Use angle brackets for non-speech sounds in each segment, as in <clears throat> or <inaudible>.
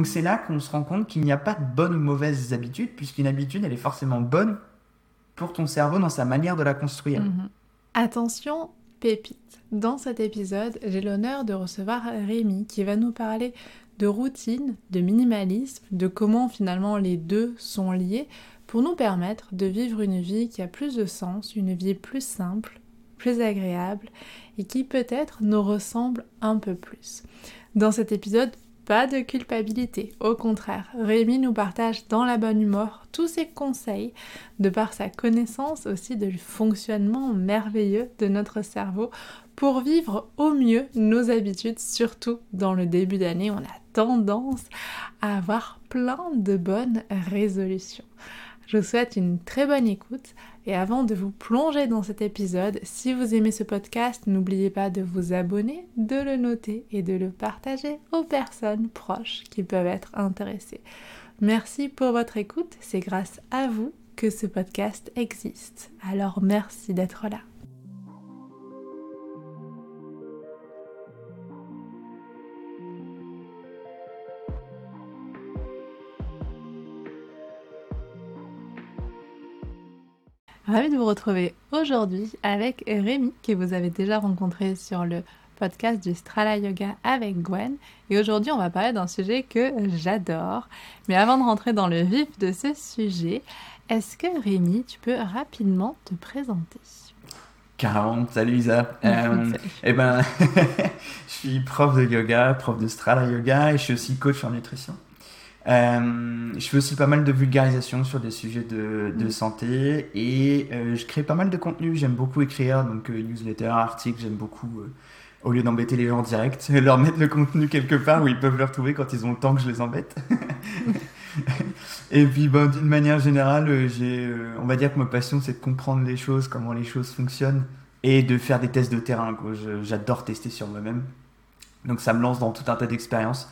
Donc c'est là qu'on se rend compte qu'il n'y a pas de bonnes ou mauvaises habitudes, puisqu'une habitude, elle est forcément bonne pour ton cerveau dans sa manière de la construire. Mhm. Attention, pépite. Dans cet épisode, j'ai l'honneur de recevoir Rémi qui va nous parler de routine, de minimalisme, de comment finalement les deux sont liés pour nous permettre de vivre une vie qui a plus de sens, une vie plus simple, plus agréable et qui peut-être nous ressemble un peu plus. Dans cet épisode, pas de culpabilité, au contraire, Rémi nous partage dans la bonne humeur tous ses conseils, de par sa connaissance aussi du fonctionnement merveilleux de notre cerveau, pour vivre au mieux nos habitudes, surtout dans le début d'année, on a tendance à avoir plein de bonnes résolutions. Je vous souhaite une très bonne écoute et avant de vous plonger dans cet épisode, si vous aimez ce podcast, n'oubliez pas de vous abonner, de le noter et de le partager aux personnes proches qui peuvent être intéressées. Merci pour votre écoute, c'est grâce à vous que ce podcast existe. Alors merci d'être là. Ravi de vous retrouver aujourd'hui avec Rémi, que vous avez déjà rencontré sur le podcast du Strala Yoga avec Gwen. Et aujourd'hui, on va parler d'un sujet que j'adore. Mais avant de rentrer dans le vif de ce sujet, est-ce que Rémi, tu peux rapidement te présenter? Carrément, salut Isa. <laughs> euh, eh ben, <laughs> je suis prof de yoga, prof de Strala Yoga et je suis aussi coach en nutrition. Euh, je fais aussi pas mal de vulgarisation sur des sujets de, de mm. santé et euh, je crée pas mal de contenu. J'aime beaucoup écrire, donc euh, newsletter, articles, j'aime beaucoup, au lieu d'embêter les gens en direct, <laughs> leur mettre le contenu quelque part où ils peuvent le retrouver quand ils ont le temps que je les embête. <laughs> et puis ben, d'une manière générale, j'ai, on va dire que ma passion c'est de comprendre les choses, comment les choses fonctionnent et de faire des tests de terrain. J'adore tester sur moi-même. Donc ça me lance dans tout un tas d'expériences.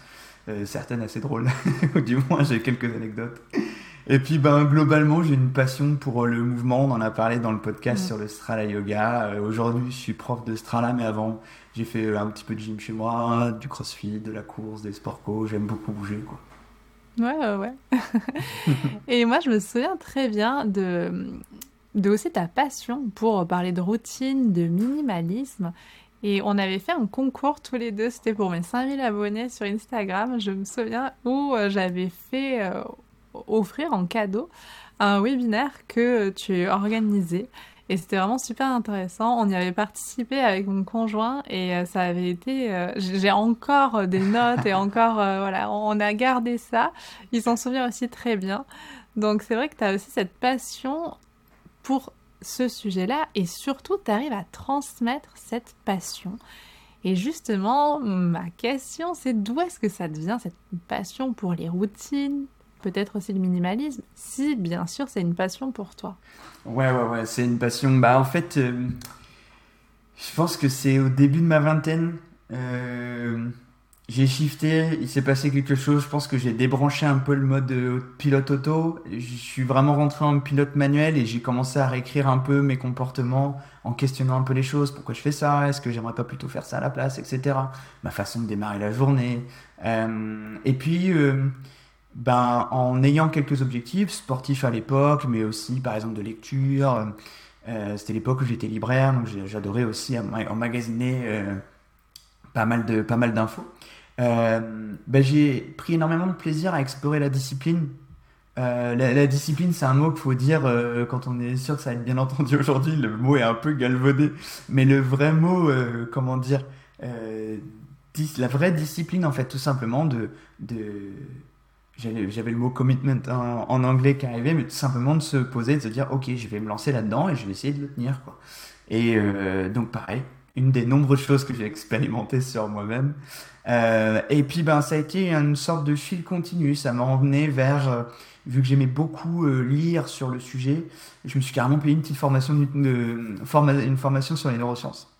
Euh, certaines assez drôles, <laughs> ou du moins j'ai quelques anecdotes. Et puis ben, globalement, j'ai une passion pour euh, le mouvement, on en a parlé dans le podcast sur le Strala Yoga. Euh, aujourd'hui, je suis prof de Strala, mais avant, j'ai fait un petit peu de gym chez moi, du crossfit, de la course, des sports co, j'aime beaucoup bouger. Quoi. Ouais, ouais, ouais. <laughs> Et moi, je me souviens très bien de, de aussi ta passion pour parler de routine, de minimalisme. Et on avait fait un concours tous les deux, c'était pour mes 5000 abonnés sur Instagram, je me souviens, où euh, j'avais fait euh, offrir en cadeau un webinaire que tu organisais. Et c'était vraiment super intéressant. On y avait participé avec mon conjoint et euh, ça avait été. J'ai encore des notes et encore. voilà, on a gardé ça. Il s'en souvient aussi très bien. Donc c'est vrai que tu as aussi cette passion pour ce sujet-là et surtout tu arrives à transmettre cette passion. Et justement, ma question, c'est d'où est-ce que ça devient cette passion pour les routines, peut-être aussi le minimalisme, si bien sûr c'est une passion pour toi? Ouais, ouais, ouais, c'est une passion. Bah en fait, euh, je pense que c'est au début de ma vingtaine. Euh, j'ai shifté, il s'est passé quelque chose, je pense que j'ai débranché un peu le mode euh, pilote auto, je suis vraiment rentré en pilote manuel et j'ai commencé à réécrire un peu mes comportements en questionnant un peu les choses, pourquoi je fais ça, est-ce que j'aimerais pas plutôt faire ça à la place, etc. Ma façon de démarrer la journée. Euh, et puis, euh, ben, en ayant quelques objectifs sportifs à l'époque, mais aussi par exemple de lecture, c'était l'époque où j'étais libraire, donc j'adorais aussi emmagasiner pas pas mal d'infos. Euh, ben, j'ai pris énormément de plaisir à explorer la discipline. Euh, la, discipline, c'est un mot qu'il faut dire euh, quand on est sûr que ça va être bien entendu aujourd'hui. Le mot est un peu galvaudé, mais le vrai mot, comment dire, la vraie discipline, en fait, tout simplement de, de j'avais le mot commitment en, anglais qui arrivait, mais tout simplement de se poser, de se dire, ok, je vais me lancer là-dedans et je vais essayer de le tenir, quoi. Et donc pareil, une des nombreuses choses que j'ai expérimentées sur moi-même. Euh, et puis, ben, ça a été une sorte de fil continu. Ça m'a emmené vers, euh, vu que j'aimais beaucoup euh, lire sur le sujet, je me suis carrément payé une petite formation, une formation sur les neurosciences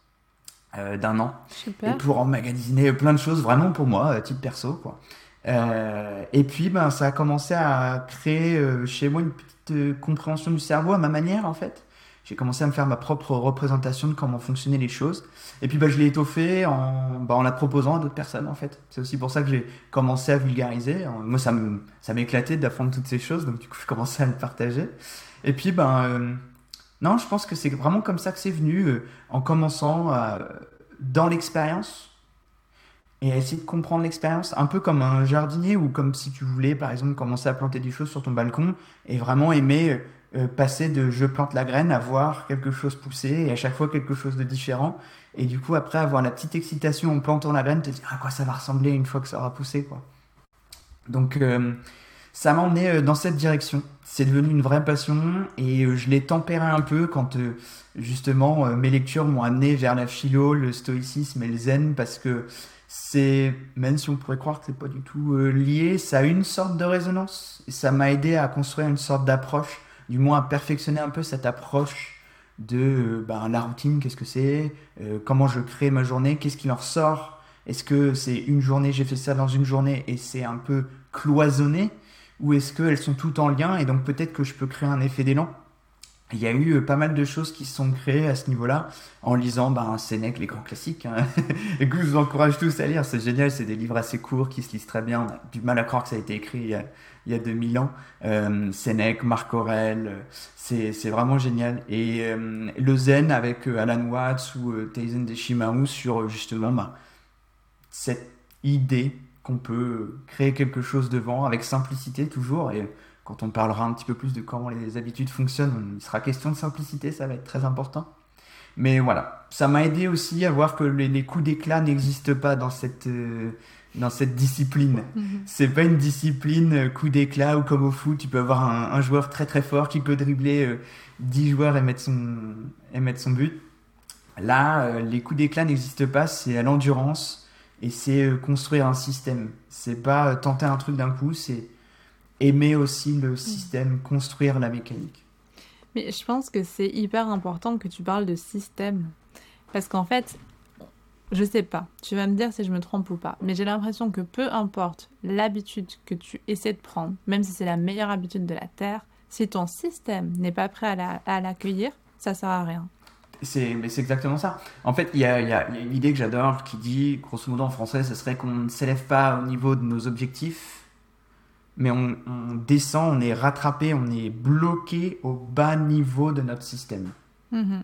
d'un an. Super. Et pour emmagasiner plein de choses, vraiment pour moi, type perso, quoi. et puis, ben, ça a commencé à créer chez moi une petite compréhension du cerveau à ma manière, en fait j'ai commencé à me faire ma propre représentation de comment fonctionnaient les choses. Et puis bah, je l'ai étoffé en, bah, en la proposant à d'autres personnes en fait. C'est aussi pour ça que j'ai commencé à vulgariser. Moi ça me ça m'éclatait d'apprendre toutes ces choses, donc du coup je commençais à le partager. Et puis ben euh, non, je pense que c'est vraiment comme ça que c'est venu, euh, en commençant dans l'expérience et à essayer de comprendre l'expérience, un peu comme un jardinier ou comme si tu voulais par exemple commencer à planter des choses sur ton balcon et vraiment aimer euh, passer de je plante la graine à voir quelque chose pousser et à chaque fois quelque chose de différent. Et du coup, après avoir la petite excitation en plantant la graine, te dire à quoi ça va ressembler une fois que ça aura poussé. Quoi. Donc, euh, ça m'a emmené euh, dans cette direction. C'est devenu une vraie passion et je l'ai tempéré un peu quand justement mes lectures m'ont amené vers la philo, le stoïcisme et le zen parce que c'est, même si on pourrait croire que c'est pas du tout lié, ça a une sorte de résonance. Et ça m'a aidé à construire une sorte d'approche du moins perfectionner un peu cette approche de euh, ben, la routine, qu'est-ce que c'est, euh, comment je crée ma journée, qu'est-ce qui en ressort, est-ce que c'est une journée, j'ai fait ça dans une journée et c'est un peu cloisonné, ou est-ce qu'elles sont toutes en lien et donc peut-être que je peux créer un effet d'élan? Il y a eu euh, pas mal de choses qui se sont créées à ce niveau-là en lisant ben, Sénèque, les grands classiques. Hein. <laughs> et que je vous encourage tous à lire, c'est génial, c'est des livres assez courts qui se lisent très bien. Du mal à croire que ça a été écrit il y a 2000 ans. Euh, Sénèque, Marc Aurèle, c'est, c'est vraiment génial. Et euh, le zen avec euh, Alan Watts ou euh, Taizen Deshimaru sur justement ben, cette idée qu'on peut créer quelque chose devant avec simplicité toujours. Et quand on parlera un petit peu plus de comment les habitudes fonctionnent, il sera question de simplicité, ça va être très important. Mais voilà, ça m'a aidé aussi à voir que les, coups d'éclat n'existent pas dans cette, euh, dans cette discipline. Mhm. C'est pas une discipline euh, coup d'éclat ou comme au foot, tu peux avoir un, joueur très très fort qui peut dribbler 10 euh, joueurs et mettre son, et mettre son but. Là, les coups d'éclat n'existent pas, c'est à l'endurance et c'est construire un système. C'est pas tenter un truc d'un coup, c'est aimer aussi le mm. système, construire la mécanique. Mais je pense que c'est hyper important que tu parles de système. Parce qu'en fait, je sais pas, tu vas me dire si je me trompe ou pas, mais j'ai l'impression que peu importe l'habitude que tu essaies de prendre, même si c'est la meilleure habitude de la Terre, si ton système n'est pas prêt à l'accueillir, ça sert à rien. C'est, exactement ça. En fait, il y a, y a, une idée que j'adore qui dit, grosso modo en français, ce serait qu'on ne s'élève pas au niveau de nos objectifs, mais on, descend, on est rattrapé, on est bloqué au bas niveau de notre système. Mm-hmm.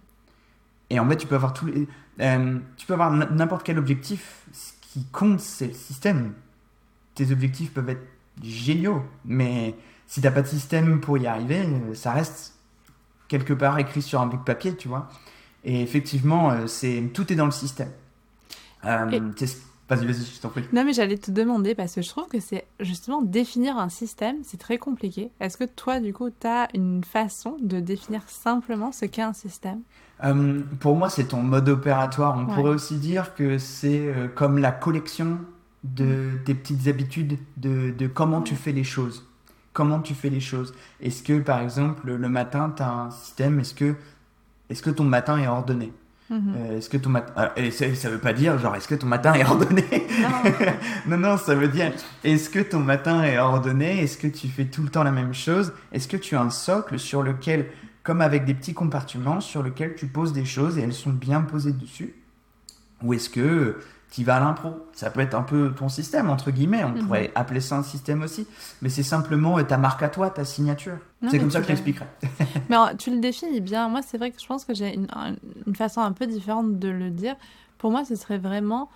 Et en fait, tu peux avoir tous les, euh, tu peux avoir n'importe quel objectif. Ce qui compte, c'est le système. Tes objectifs peuvent être géniaux, mais si t'as pas de système pour y arriver, euh, ça reste quelque part écrit sur un bout de papier, tu vois. Et effectivement, euh, c'est tout est dans le système. Vas-y, vas-y, je t'en prie. Non, mais j'allais te demander parce que je trouve que c'est justement définir un système, c'est très compliqué. Est-ce que toi, du coup, tu as une façon de définir simplement ce qu'est un système? Euh, Pour moi, c'est ton mode opératoire. On pourrait aussi dire que c'est euh, comme la collection de tes petites habitudes, de, de comment tu fais les choses. Comment tu fais les choses. Est-ce que, par exemple, le matin, tu as un système Est-ce que, est que ton matin est ordonné? Mhm. Euh, est-ce que ton matin. Ah, et ça, ça veut pas dire, genre, est-ce que ton matin est ordonné? <laughs> Non. non, ça veut dire, est-ce que ton matin est ordonné? Est-ce que tu fais tout le temps la même chose? Est-ce que tu as un socle sur lequel, comme avec des petits compartiments, sur lequel tu poses des choses et elles sont bien posées dessus Ou est-ce que qui va à l'impro? Ça peut être un peu ton système, entre guillemets. On mhm. pourrait appeler ça un système aussi. Mais c'est simplement ta marque à toi, ta signature. C'est comme ça que je l'expliquerai. <laughs> mais tu le définis bien. Moi, c'est vrai que je pense que j'ai une, une, façon un peu différente de le dire. Pour moi, ce serait vraiment,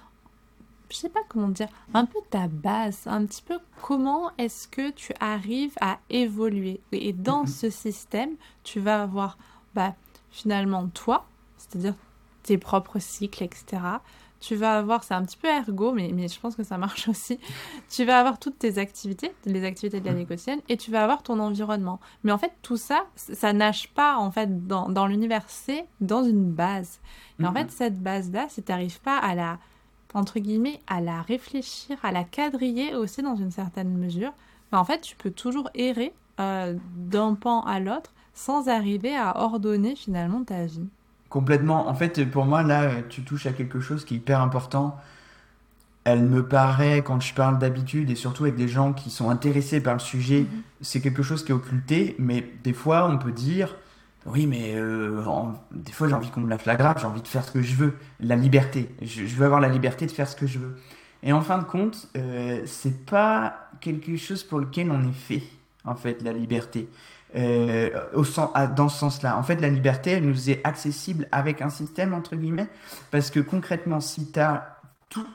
je sais pas comment dire, un peu ta base. Un petit peu comment est-ce que tu arrives à évoluer. Et dans mhm. ce système, tu vas avoir bah, finalement toi, c'est-à-dire tes propres cycles, etc tu vas avoir, c'est un petit peu ergo, mais, mais je pense que ça marche <laughs> aussi, tu vas avoir toutes tes activités, les activités de la négocienne, et tu vas avoir ton environnement. Mais en fait, tout ça, ça nage pas en fait dans, dans l'univers, c'est dans une base. Et en fait, cette base-là, si tu n'arrives pas à la, entre guillemets, à la réfléchir, à la quadriller aussi dans une certaine mesure, ben, en fait, tu peux toujours errer euh, d'un pan à l'autre sans arriver à ordonner finalement ta vie. Complètement. En fait, pour moi, là, tu touches à quelque chose qui est hyper important. Elle me paraît, quand je parle d'habitude, et surtout avec des gens qui sont intéressés par le sujet, mhm. c'est quelque chose qui est occulté, mais des fois, on peut dire, oui, mais euh, des fois j'ai envie qu'on me la flagrappe, j'ai envie de faire ce que je veux. La liberté. Je, veux avoir la liberté de faire ce que je veux. Et en fin de compte, euh, c'est pas quelque chose pour lequel on est fait, en fait, la liberté. Euh, dans ce sens-là. En fait, la liberté, elle nous est accessible avec un système, entre guillemets, parce que concrètement, si tu as tout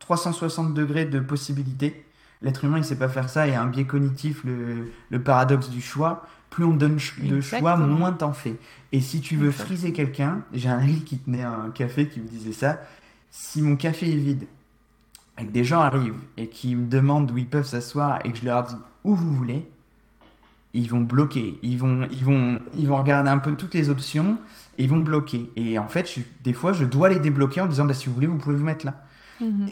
360 degrés de possibilités, l'être humain, il sait pas faire ça, il y a un biais cognitif, le paradoxe du choix plus on donne de choix, moins t'en fais. Et si tu veux friser quelqu'un, j'ai un lit qui tenait un café qui me disait ça. Si mon café est vide, et que des gens arrivent et qui me demandent où ils peuvent s'asseoir et que je leur dis où vous voulez, ils vont bloquer. Ils vont, ils vont, ils vont regarder un peu toutes les options et ils vont bloquer. Et en fait, des fois, je dois les débloquer en disant bah, si vous voulez, vous pouvez vous mettre là. Mhm.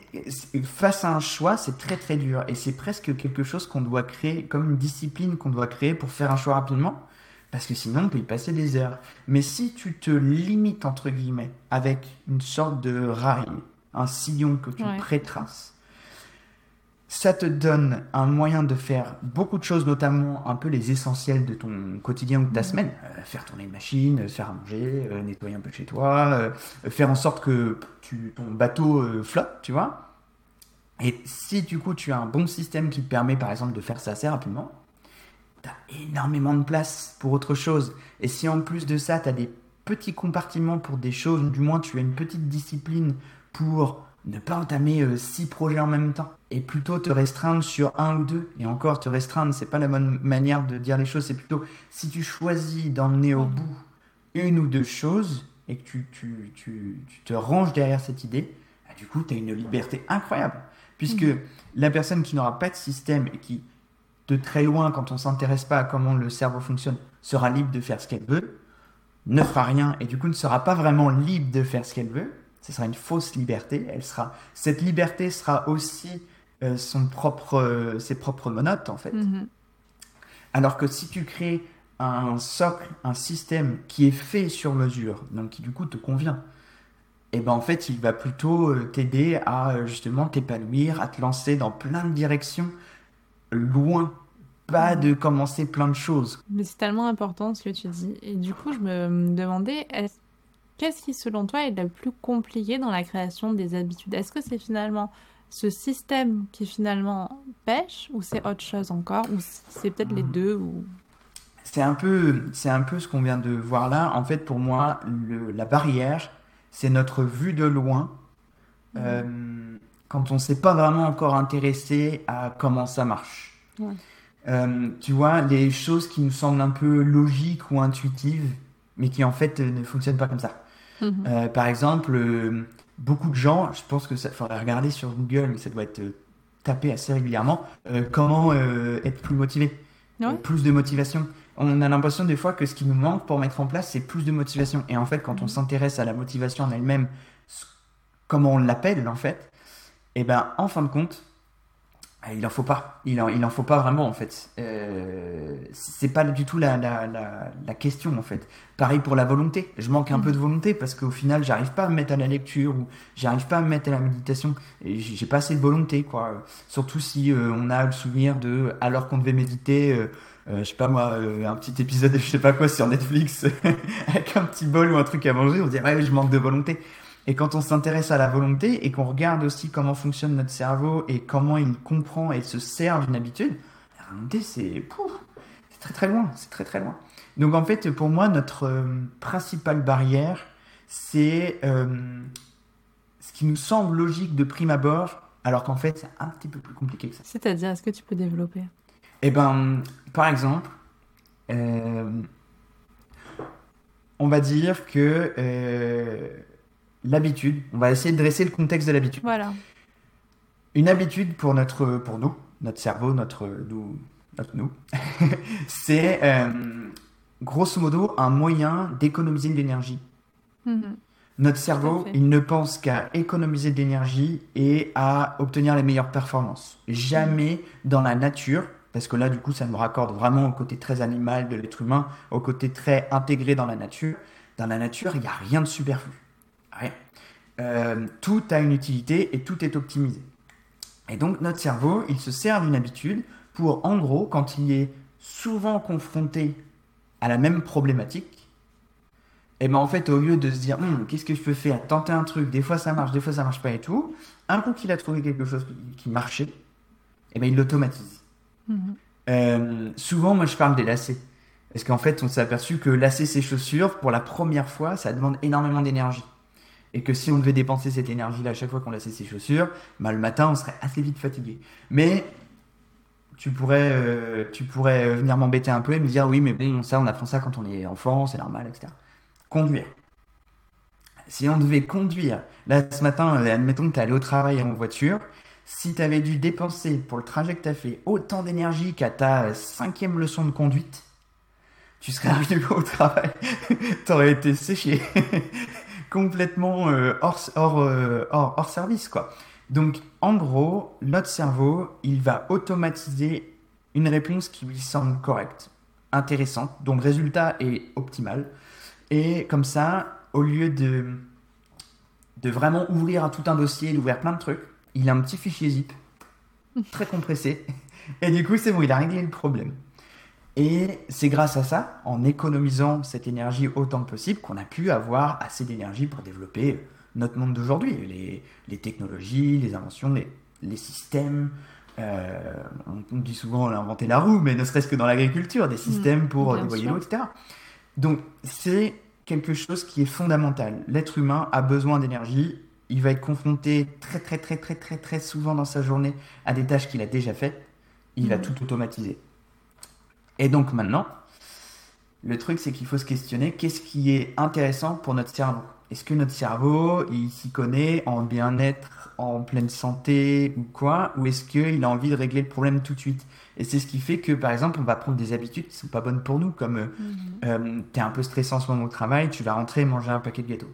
Face à un choix, c'est très très dur et c'est presque quelque chose qu'on doit créer, comme une discipline qu'on doit créer pour faire un choix rapidement, parce que sinon on peut y passer des heures. Mais si tu te limites entre guillemets avec une sorte de rail, un sillon que tu prétraces, ça te donne un moyen de faire beaucoup de choses, notamment un peu les essentiels de ton quotidien ou de ta semaine. Euh, faire tourner une machine, faire à manger, euh, nettoyer un peu chez toi, euh, faire en sorte que tu, ton bateau flotte, tu vois. Et si du coup tu as un bon système qui te permet par exemple de faire ça assez rapidement, tu as énormément de place pour autre chose. Et si en plus de ça, tu as des petits compartiments pour des choses, ou du moins tu as une petite discipline pour ne pas entamer euh, six projets en même temps et plutôt te restreindre sur un ou deux. Et encore, te restreindre, c'est pas la bonne manière de dire les choses, c'est plutôt si tu choisis d'emmener au bout une ou deux choses et que tu, tu, tu, tu te ranges derrière cette idée, bah, du coup, tu as une liberté incroyable. Puisque mm. la personne qui n'aura pas de système et qui, de très loin, quand on s'intéresse pas à comment le cerveau fonctionne, sera libre de faire ce qu'elle veut, ne fera rien et du coup ne sera pas vraiment libre de faire ce qu'elle veut, ce sera une fausse liberté. Elle sera, cette liberté sera aussi euh, son propre, euh, ses propres monotes, en fait. Mhm. Alors que si tu crées un socle, un système qui est fait sur mesure, donc qui du coup te convient, et eh ben en fait il va plutôt euh, t'aider à justement t'épanouir, à te lancer dans plein de directions, loin, pas mhm. de commencer plein de choses. Mais c'est tellement important ce que tu dis. Et du coup je me demandais, est-ce Qu'est-ce qui, selon toi, est le plus compliqué dans la création des habitudes? Est-ce que c'est finalement ce système qui finalement pêche ou c'est autre chose encore? Ou c'est peut-être les deux ou? C'est un peu c'est un peu ce qu'on vient de voir là. En fait pour moi la barrière c'est notre vue de loin. Mmh. euh, quand on ne s'est pas vraiment encore intéressé à comment ça marche. Euh, tu vois les choses qui nous semblent un peu logiques ou intuitives mais qui en fait ne fonctionnent pas comme ça Mhm. Euh, par exemple, euh, beaucoup de gens, je pense que ça faudrait regarder sur Google, mais ça doit être euh, tapé assez régulièrement, comment être plus motivé, plus de motivation. On a l'impression des fois que ce qui nous manque pour mettre en place, c'est plus de motivation. Et en fait, quand on mhm. s'intéresse à la motivation en elle-même, comment on l'appelle en fait, et eh ben en fin de compte, il en faut pas. Il en, il en faut pas vraiment en fait. Euh, c'est pas du tout la, la, la, question en fait. Pareil pour la volonté. Je manque un peu de volonté parce qu'au final, j'arrive pas à me mettre à la lecture ou j'arrive pas à me mettre à la méditation. J'ai pas assez de volonté quoi. Surtout si euh, on a le souvenir de alors qu'on devait méditer. Euh, euh, je sais pas moi, un petit épisode, <laughs> je sais pas quoi, sur Netflix, <laughs> avec un petit bol ou un truc à manger, on se dit, ouais, je manque de volonté. Et quand on s'intéresse à la volonté et qu'on regarde aussi comment fonctionne notre cerveau et comment il comprend et se sert d'une habitude, la volonté, c'est très très loin, c'est très très loin. Donc en fait, pour moi, notre euh, principale barrière, c'est euh, ce qui nous semble logique de prime abord, alors qu'en fait, c'est un petit peu plus compliqué que ça. C'est-à-dire, est-ce que tu peux développer? Eh ben, par exemple, euh, on va dire que l'habitude. On va essayer de dresser le contexte de l'habitude. Voilà. Une habitude pour, notre, pour nous, notre cerveau, notre nous, notre nous <laughs> c'est euh, grosso modo un moyen d'économiser de l'énergie. Mhm. Notre cerveau, il ne pense qu'à économiser de l'énergie et à obtenir les meilleures performances. Jamais dans la nature, parce que là, du coup, ça nous raccorde vraiment au côté très animal de l'être humain, au côté très intégré dans la nature. Dans la nature, il n'y a rien de superflu. Euh, tout a une utilité et tout est optimisé. Et donc notre cerveau, il se sert d'une habitude pour, en gros, quand il est souvent confronté a la même problématique, et ben en fait, au lieu de se dire, Hum, qu'est-ce que je peux faire, tenter un truc, des fois ça marche, des fois ça marche pas et tout, un coup qu'il a trouvé quelque chose qui marchait, et ben il l'automatise. Mhm. Euh, souvent, moi je parle des lacets. Parce qu'en fait, on s'est aperçu que lasser ses chaussures, pour la première fois, ça demande énormément d'énergie. Et que si on devait dépenser cette énergie-là à chaque fois qu'on lassait ses chaussures, bah, le matin, on serait assez vite fatigué. Mais tu pourrais, euh, tu pourrais venir m'embêter un peu et me dire oui, mais bon, ça, on apprend ça quand on est enfant, c'est normal, etc. Conduire. Si on devait conduire, là ce matin, euh, admettons que tu es allé au travail en voiture, si tu avais dû dépenser pour le trajet que tu as fait autant d'énergie qu'à ta cinquième leçon de conduite, tu serais arrivé au travail, <laughs> tu aurais été séché, <laughs> complètement euh, hors, hors, euh, hors, hors service, quoi. Donc, en gros, notre cerveau, il va automatiser une réponse qui lui semble correcte, intéressante, dont le résultat est optimal. Et comme ça, au lieu de, de vraiment ouvrir à tout un dossier, d'ouvrir plein de trucs, il a un petit fichier zip, très compressé. <laughs> Et du coup, c'est bon, il a réglé le problème. Et c'est grâce à ça, en économisant cette énergie autant que possible, qu'on a pu avoir assez d'énergie pour développer notre monde d'aujourd'hui. Les, les technologies, les inventions, les, les systèmes. euh, on, on dit souvent on a inventé la roue, mais ne serait-ce que dans l'agriculture, des systèmes pour sûr. l'eau, etc. Donc c'est quelque chose qui est fondamental. L'être humain a besoin d'énergie. Il va être confronté très très très très très très souvent dans sa journée à des tâches qu'il a déjà faites. Il va Mhm. tout automatiser. Et donc maintenant, le truc c'est qu'il faut se questionner qu'est-ce qui est intéressant pour notre cerveau? Est-ce que notre cerveau, il s'y connaît en bien-être, en pleine santé ou quoi? Ou est-ce qu'il a envie de régler le problème tout de suite? Et c'est ce qui fait que par exemple, on va prendre des habitudes qui sont pas bonnes pour nous, comme euh, Mhm. euh, t'es un peu stressé en ce moment au travail, tu vas rentrer et manger un paquet de gâteaux.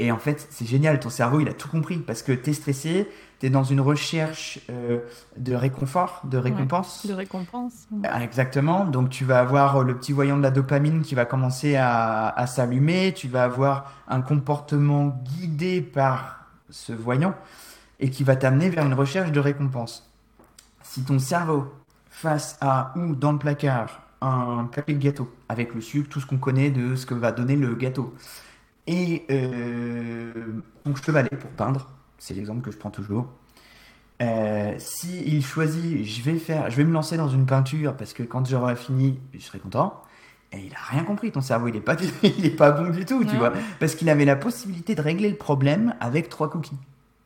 Et en fait, c'est génial, ton cerveau, il a tout compris, parce que t'es stressé, t'es dans une recherche euh, de réconfort, de récompense. De récompense. Ah, Exactement, donc tu vas avoir euh, le petit voyant de la dopamine qui va commencer à, à s'allumer, tu vas avoir un comportement guidé par ce voyant et qui va t'amener vers une recherche de récompense. Si ton cerveau, face à ou dans le placard, un paquet de gâteau avec le sucre, tout ce qu'on connaît de ce que va donner le gâteau, et euh, ton chevalet pour peindre, c'est l'exemple que je prends toujours. Euh, si il choisit, je vais faire, je vais me lancer dans une peinture parce que quand j'aurai fini, je serai content. Et il a rien compris, ton cerveau, il est pas, <laughs> il est pas bon du tout, tu vois, parce qu'il avait la possibilité de régler le problème avec trois cookies.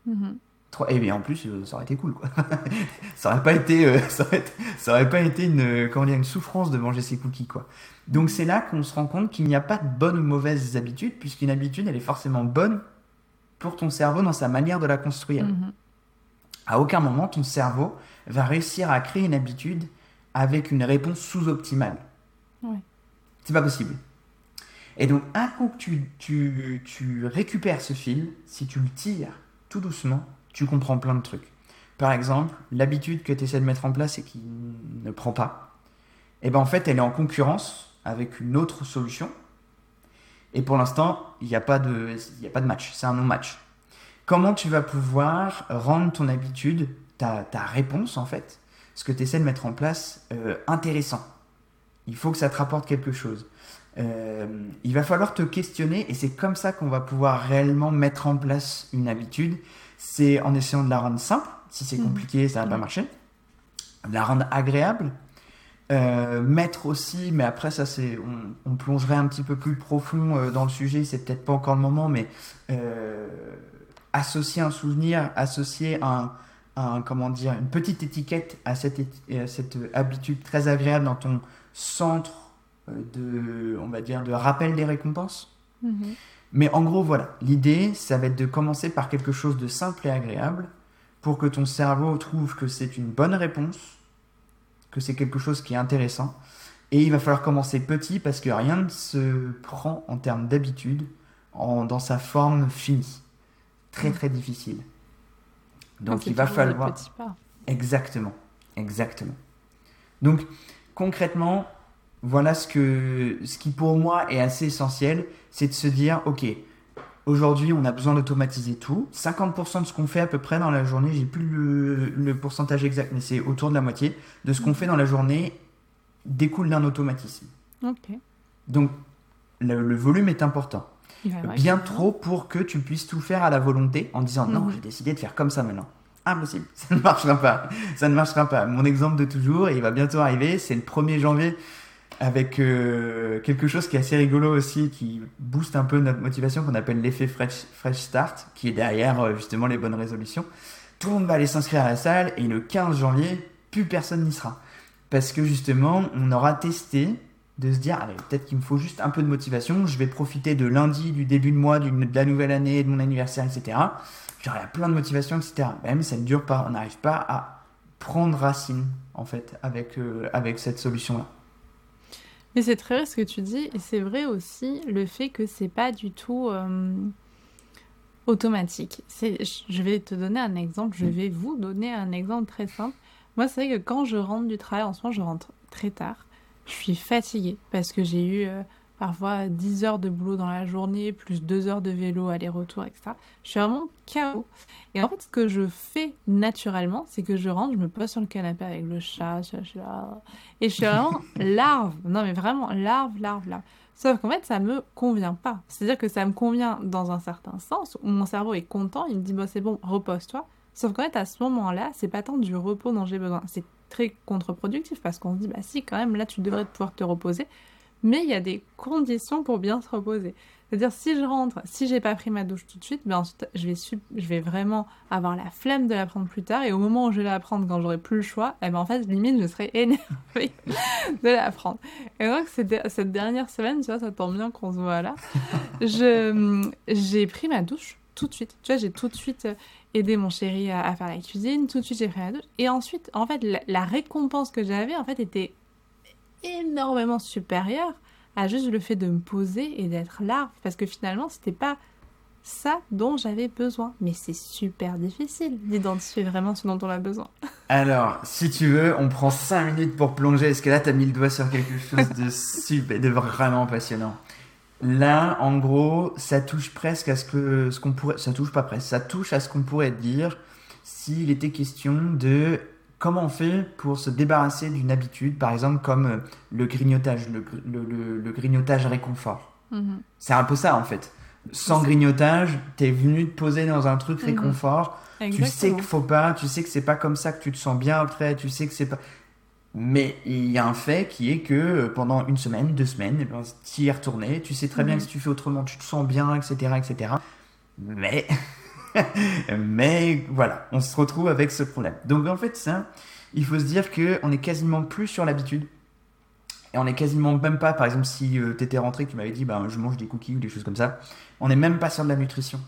Mhm. Trois- Et bien en plus, euh, ça aurait été cool, quoi. <laughs> ça aurait pas été, euh, <laughs> ça aurait, été- ça aurait pas été une, euh, comment dire, une souffrance de manger ces cookies, quoi. Donc c'est là qu'on se rend compte qu'il n'y a pas de bonnes ou mauvaises habitudes, puisqu'une habitude, elle est forcément bonne pour ton cerveau dans sa manière de la construire. Mhm. À aucun moment, ton cerveau va réussir à créer une habitude avec une réponse sous-optimale. C'est pas possible. Et donc, un coup que tu, tu, tu récupères ce fil, si tu le tires tout doucement, tu comprends plein de trucs. Par exemple, l'habitude que tu essaies de mettre en place et qui ne prend pas, et ben en fait, elle est en concurrence avec une autre solution. Et pour l'instant, il n'y a, pas de- y a pas de match, c'est un non-match. Comment tu vas pouvoir rendre ton habitude, ta, ta réponse en fait, ce que tu essaies de mettre en place, euh, intéressant? Il faut que ça te rapporte quelque chose. Euh, il va falloir te questionner et c'est comme ça qu'on va pouvoir réellement mettre en place une habitude. C'est en essayant de la rendre simple. Si c'est Mhm. compliqué, ça va pas Ouais. marcher. La rendre agréable. Euh, mettre aussi, mais après ça c'est, on, on plongerait un petit peu plus profond euh, dans le sujet, c'est peut-être pas encore le moment, mais euh, associer un souvenir, associer un, un- comment dire, une petite étiquette à cette, éti- à cette habitude très agréable dans ton centre de, on va dire, de rappel des récompenses. Mhm. Mais en gros, voilà, l'idée, ça va être de commencer par quelque chose de simple et agréable pour que ton cerveau trouve que c'est une bonne réponse, que c'est quelque chose qui est intéressant. Et il va falloir commencer petit parce que rien ne se prend en termes d'habitude en- dans sa forme finie. Très très difficile. Donc il va falloir... petits pas. Exactement, exactement. Donc concrètement, voilà ce que ce qui pour moi est assez essentiel, c'est de se dire ok, aujourd'hui on a besoin d'automatiser tout. 50% de ce qu'on fait à peu près dans la journée, j'ai plus le, le pourcentage exact, mais c'est autour de la moitié de ce qu'on fait dans la journée découle d'un automatisme. Ok. Donc, le, le volume est important. Bah Bien trop pour que tu puisses tout faire à la volonté en disant non, Mhm. j'ai décidé de faire comme ça maintenant. Impossible, <laughs> ça ne marchera pas. Ça ne marchera pas. Mon exemple de toujours, et il va bientôt arriver, c'est le 1er janvier avec euh, quelque chose qui est assez rigolo aussi, qui booste un peu notre motivation, qu'on appelle l'effet fresh, fresh start, qui est derrière euh, justement les bonnes résolutions. Tout le monde va aller s'inscrire à la salle et le 15 janvier, plus personne n'y sera. Parce que justement, on aura testé de se dire, peut-être qu'il me faut juste un peu de motivation, je vais profiter de lundi, du début de mois, de la nouvelle année, de mon anniversaire, etc. J'aurai plein de motivation, etc. Même ça ne dure pas, on n'arrive pas à prendre racine, en fait, avec, euh, avec cette solution-là. Mais c'est très vrai ce que tu dis, et c'est vrai aussi le fait que c'est pas du tout euh, automatique. Je vais te donner un exemple, je vais vous donner un exemple très simple. Moi, c'est vrai que quand je rentre du travail, en ce moment, je rentre très tard. Je suis fatiguée parce que j'ai eu euh, parfois 10 heures de boulot dans la journée, plus 2 heures de vélo, aller-retour, etc. Je suis vraiment KO. Et en fait, ce que je fais naturellement, c'est que je rentre, je me pose sur le canapé avec le chat, je et je suis vraiment <laughs> larve. Non, mais vraiment, larve, larve, larve. Sauf qu'en fait, ça me convient pas. C'est-à-dire que ça me convient dans un certain sens, où mon cerveau est content, il me dit, bon, c'est bon, repose-toi. Sauf qu'en fait, à ce moment-là, c'est pas tant du repos dont j'ai besoin. C'est très contre-productif parce qu'on se dit, bah si, quand même, là, tu devrais pouvoir te reposer. Mais il y a des conditions pour bien se reposer. C'est-à-dire, si je rentre, si j'ai pas pris ma douche tout de suite, ben ensuite, je vais, je vais vraiment avoir la flemme de la prendre plus tard. Et au moment où je vais la prendre, quand j'aurai plus le choix, eh ben en fait, limite, je serai énervée <laughs> de la prendre. Et donc, cette, dernière semaine, tu vois, ça tombe bien qu'on se voit là. J'ai pris ma douche tout de suite. Tu vois, j'ai tout de suite aidé mon chéri à, à faire la cuisine. Tout de suite, j'ai pris ma douche. Et ensuite, en fait, la, la récompense que j'avais, en fait, était énormément supérieure à juste le fait de me poser et d'être là. Parce que finalement, c'était pas ça dont j'avais besoin. Mais c'est super difficile d'identifier vraiment ce dont on a besoin. <laughs> Alors, si tu veux, on prend 5 minutes pour plonger. Est-ce que là, tu as mis le doigt sur quelque chose de <laughs> super, de vraiment passionnant? Là, en gros, ça touche presque à ce que ce qu'on pourrait, ça touche pas presque, ça touche à ce qu'on pourrait dire s'il était question de comment on fait pour se débarrasser d'une habitude, par exemple comme euh, le grignotage, le, gr- le- le- le grignotage réconfort. Mhm. C'est un peu ça en fait. Sans grignotage, t'es venu te poser dans un truc Mhm. réconfort. Tu sais qu'il faut pas, tu sais que c'est pas comme ça que tu te sens bien après, tu sais que c'est pas. Mais il y a un fait qui est que euh, pendant une semaine, deux semaines, eh ben, tu y es retourné, tu sais très bien Mhm. que si tu fais autrement, tu te sens bien, etc. etc. Mais. <laughs> <laughs> Mais voilà, on se retrouve avec ce problème. Donc en fait, ça, il faut se dire qu'on est quasiment plus sur l'habitude. Et on est quasiment même pas, par exemple, si tu t'étais rentré, que tu m'avais dit, bah, je mange des cookies ou des choses comme ça, on n'est même pas sur de la nutrition.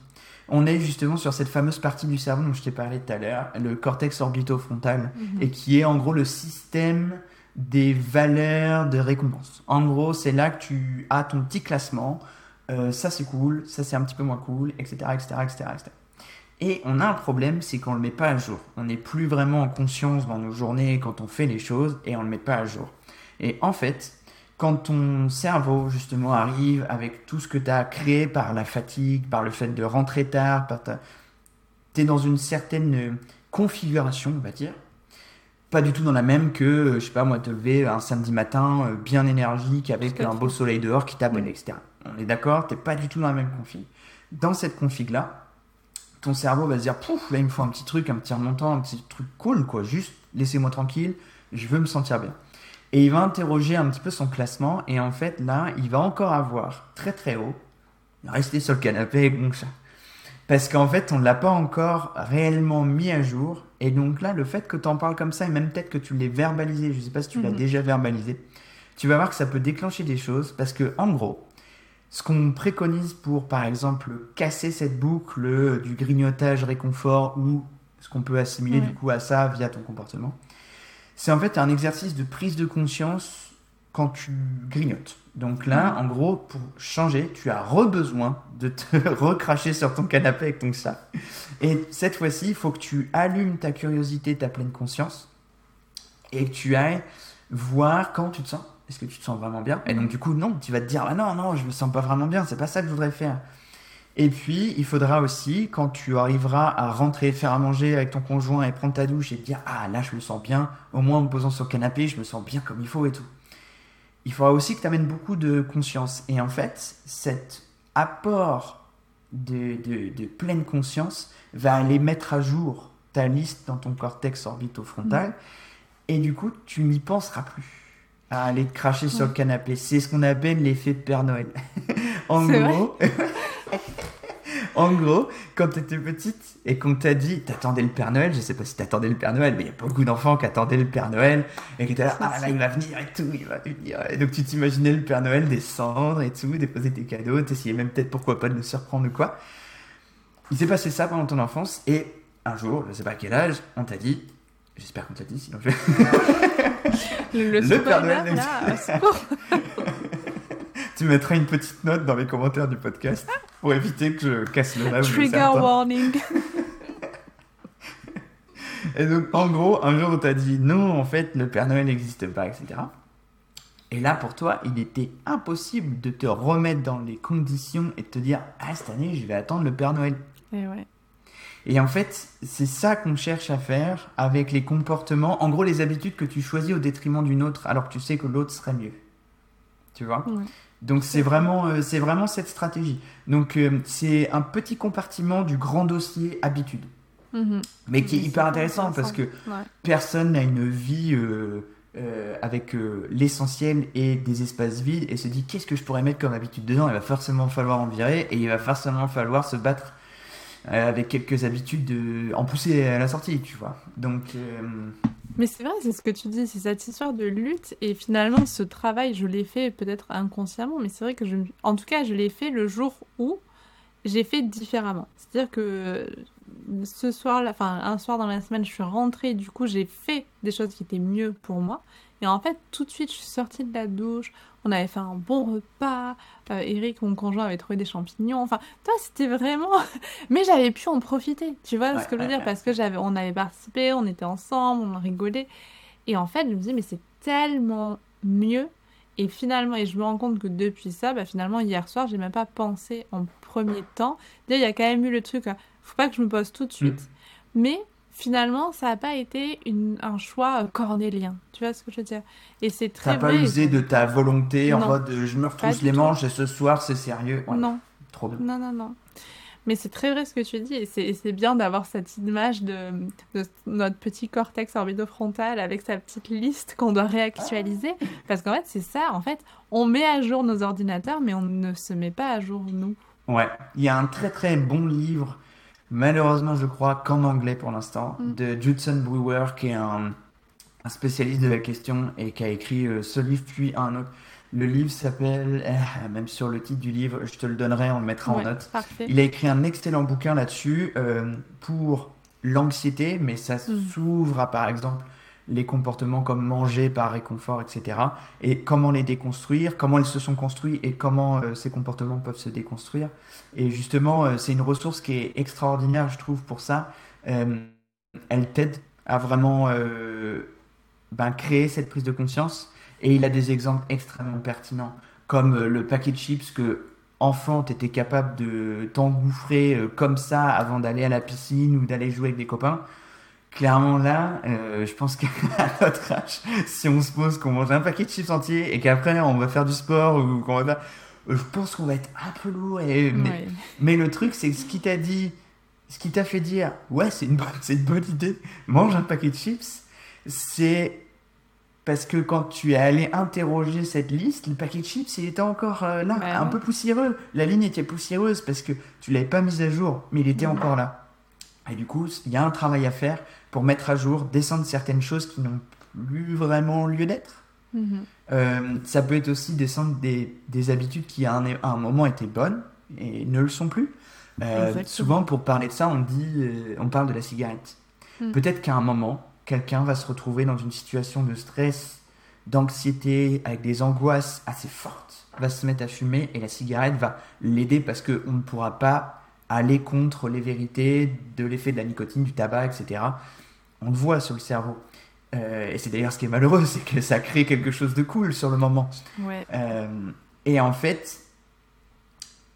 On est justement sur cette fameuse partie du cerveau dont je t'ai parlé tout à l'heure, le cortex orbitofrontal, Mhm. et qui est en gros le système des valeurs de récompense. En gros, c'est là que tu as ton petit classement. Euh, ça c'est cool, ça c'est un petit peu moins cool, etc., etc., etc., etc. Et on a un problème, c'est qu'on le met pas à jour. On n'est plus vraiment en conscience dans nos journées quand on fait les choses et on le met pas à jour. Et en fait, quand ton cerveau justement arrive avec tout ce que tu as créé par la fatigue, par le fait de rentrer tard, par ta... tu es dans une certaine configuration, on va dire. Pas du tout dans la même que, euh, je sais pas moi, te lever un samedi matin euh, bien énergique avec un beau soleil dehors qui t'abonne, Mm. etc. On est d'accord, t'es pas du tout dans la même config. Dans cette config-là, ton cerveau va se dire, pouf, là il me faut un petit truc, un petit remontant, un petit truc cool, quoi, juste laissez-moi tranquille, je veux me sentir bien. Et il va interroger un petit peu son classement, et en fait là, il va encore avoir très très haut, rester sur le canapé avec mon chat. Parce qu'en fait, on ne l'a pas encore réellement mis à jour. Et donc là, le fait que tu en parles comme ça, et même peut-être que tu l'aies verbalisé, je ne sais pas si tu l'as Mhm. déjà verbalisé, tu vas voir que ça peut déclencher des choses. Parce que, en gros, ce qu'on préconise pour, par exemple, casser cette boucle du grignotage réconfort ou ce qu'on peut assimiler Ouais. du coup à ça via ton comportement, c'est en fait un exercice de prise de conscience quand tu grignotes. Donc là, en gros, pour changer, tu as re-besoin de te <laughs> recracher sur ton canapé avec ton chat. Et cette fois-ci, il faut que tu allumes ta curiosité, ta pleine conscience, et que tu ailles voir quand tu te sens. Est-ce que tu te sens vraiment bien? Et donc du coup, non, tu vas te dire, ah non, non, je me sens pas vraiment bien, c'est pas ça que je voudrais faire. Et puis, il faudra aussi, quand tu arriveras à rentrer, faire à manger avec ton conjoint et prendre ta douche et te dire, ah là, je me sens bien, au moins en me posant sur le canapé, je me sens bien comme il faut et tout. il faudra aussi que tu amènes beaucoup de conscience. Et en fait, cet apport de, de, de pleine conscience va aller mettre à jour ta liste dans ton cortex orbitofrontal. Et du coup, tu n'y penseras plus à aller te cracher sur le canapé. C'est ce qu'on appelle l'effet de Père Noël. <laughs> en gros, <laughs> en gros, quand tu étais petite et qu'on t'a dit t'attendais le Père Noël, je sais pas si t'attendais le Père Noël, mais il y a beaucoup d'enfants qui attendaient le Père Noël et qui étaient là, ah là il va venir et tout, il va venir. Et donc tu t'imaginais le Père Noël descendre et tout, déposer tes cadeaux, t'essayais même peut-être pourquoi pas de le surprendre ou quoi. Il s'est passé ça pendant ton enfance et un jour, je sais pas à quel âge, on t'a dit, j'espère qu'on t'a dit, sinon je <laughs> Le, <laughs> le Le Père Noël au secours. <laughs> tu mettras une petite note dans les commentaires du podcast pour éviter que je casse le de Trigger warning. <laughs> Et donc, en gros, un jour, on t'a dit non, en fait, le Père Noël n'existe pas, etc. Et là, pour toi, il était impossible de te remettre dans les conditions et de te dire ah, cette année, je vais attendre le Père Noël. Et ouais. Et en fait, c'est ça qu'on cherche à faire avec les comportements, en gros, les habitudes que tu choisis au détriment d'une autre, alors que tu sais que l'autre serait mieux. Tu vois? Ouais. Donc c'est vraiment, euh, c'est vraiment cette stratégie. Donc euh, c'est un petit compartiment du grand dossier habitude, Mhm. mais qui est hyper intéressant parce que Ouais. personne n'a une vie euh, avec l'essentiel et des espaces vides et se dit qu'est-ce que je pourrais mettre comme habitude dedans? Il va forcément falloir en virer et il va forcément falloir se battre avec quelques habitudes de... en pousser à la sortie, tu vois. Donc euh, Mais c'est vrai, c'est ce que tu dis, c'est cette histoire de lutte. Et finalement, ce travail, je l'ai fait peut-être inconsciemment, mais c'est vrai que je. En tout cas, je l'ai fait le jour où j'ai fait différemment. C'est-à-dire que euh, ce soir, enfin, un soir dans la semaine, je suis rentrée, du coup, j'ai fait des choses qui étaient mieux pour moi. Et en fait, tout de suite, je suis sortie de la douche. On avait fait un bon repas. Euh, Eric, mon conjoint, avait trouvé des champignons. Enfin, toi, c'était vraiment. <laughs> Mais j'avais pu en profiter. Tu vois Ouais, ce que je veux ouais, dire ouais. Parce que j'avais, on avait participé, on était ensemble, on rigolait. Et en fait, je me disais, mais c'est tellement mieux. Et finalement, et je me rends compte que depuis ça, bah, finalement, hier soir, j'ai même pas pensé en premier temps. Il y a quand même eu le truc, euh, faut pas que je me pose tout de suite. Mais finalement, ça n'a pas été une- un choix euh, cornélien. Tu vois ce que je veux dire? Et c'est très t'as pas usé de ta volonté en mode euh, je me retrousse les manches et ce soir c'est sérieux? Ouais, Non, Trop bien. non, non, non. Mais c'est très vrai ce que tu dis, et c'est et c'est bien d'avoir cette image de, de notre petit cortex orbitofrontal avec sa petite liste qu'on doit réactualiser. Parce qu'en fait, c'est ça, en fait, on met à jour nos ordinateurs, mais on ne se met pas à jour nous. Ouais, il y a un très très bon livre, malheureusement je crois qu'en anglais pour l'instant, Mm. de Judson Brewer, qui est un, un spécialiste de la question et qui a écrit euh, ce livre puis un autre. Le livre s'appelle, eh, même sur le titre du livre, je te le donnerai, on le mettra en note. Parfait. Il a écrit un excellent bouquin là-dessus euh, pour l'anxiété, mais ça Mm. s'ouvre à par exemple les comportements comme manger par réconfort, etc. Et comment les déconstruire, comment ils se sont construits et comment euh, ces comportements peuvent se déconstruire. Et justement, euh, c'est une ressource qui est extraordinaire, je trouve, pour ça. Euh, elle t'aide à vraiment euh, ben, créer cette prise de conscience. Et il a des exemples extrêmement pertinents, comme le paquet de chips que enfant, tu étais capable de t'engouffrer comme ça avant d'aller à la piscine ou d'aller jouer avec des copains. Clairement là, euh, je pense <laughs> qu'à notre âge, si on se pose qu'on mange un paquet de chips entier et qu'après on va faire du sport ou qu'on va euh, Je pense qu'on va être un peu lourd. Et... Mais, Ouais. mais le truc, c'est que ce qui t'a dit, ce qui t'a fait dire, ouais, c'est une, bonne- <laughs> c'est une bonne idée, mange un paquet de chips, c'est parce que quand tu es allé interroger cette liste, le paquet de chips, il était encore euh, là, un ouais. peu poussiéreux. La ligne était poussiéreuse parce que tu l'avais pas mise à jour, mais il était encore là. Et du coup, il y a un travail à faire pour mettre à jour, descendre certaines choses qui n'ont plus vraiment lieu d'être. Mhm. Euh, ça peut être aussi descendre des, des habitudes qui à un, à un moment étaient bonnes et ne le sont plus. Euh, souvent, pour parler de ça, on dit, euh, on parle de la cigarette. Mm. Peut-être qu'à un moment, quelqu'un va se retrouver dans une situation de stress, d'anxiété, avec des angoisses assez fortes, va se mettre à fumer et la cigarette va l'aider parce que on ne pourra pas aller contre les vérités de l'effet de la nicotine, du tabac, etc. On le voit sur le cerveau. Euh, et c'est d'ailleurs ce qui est malheureux, c'est que ça crée quelque chose de cool sur le moment. Ouais. Euh, et en fait,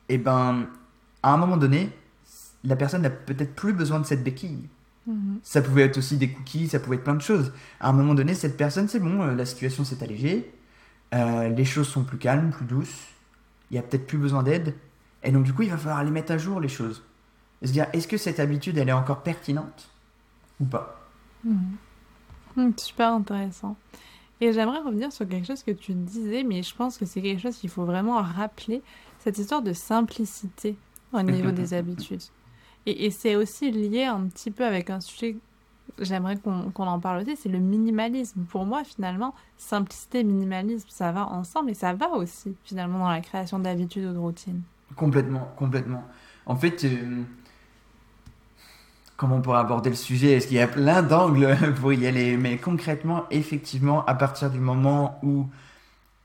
eh ben, à un moment donné, la personne n'a peut-être plus besoin de cette béquille. Mhm. Ça pouvait être aussi des cookies, ça pouvait être plein de choses. À un moment donné, cette personne, c'est bon, euh, la situation s'est allégée. euh, les choses sont plus calmes, plus douces, il y a peut-être plus besoin d'aide, et donc du coup il va falloir les mettre à jour les choses. Et se dire, est-ce que cette habitude elle est encore pertinente ou pas? Mhm. Mhm, Super intéressant. Et j'aimerais revenir sur quelque chose que tu disais, mais je pense que c'est quelque chose qu'il faut vraiment rappeler, cette histoire de simplicité au niveau des <laughs> habitudes. Et, et c'est aussi lié un petit peu avec un sujet, j'aimerais qu'on en parle aussi, c'est le minimalisme. Pour moi, finalement, simplicité minimalisme, ça va ensemble et ça va aussi, finalement, dans la création d'habitudes ou de routines. Complètement, complètement. En fait, euh, comment on pourrait aborder le sujet Est-ce qu'il y a plein d'angles <laughs> pour y aller? Mais concrètement, effectivement, à partir du moment où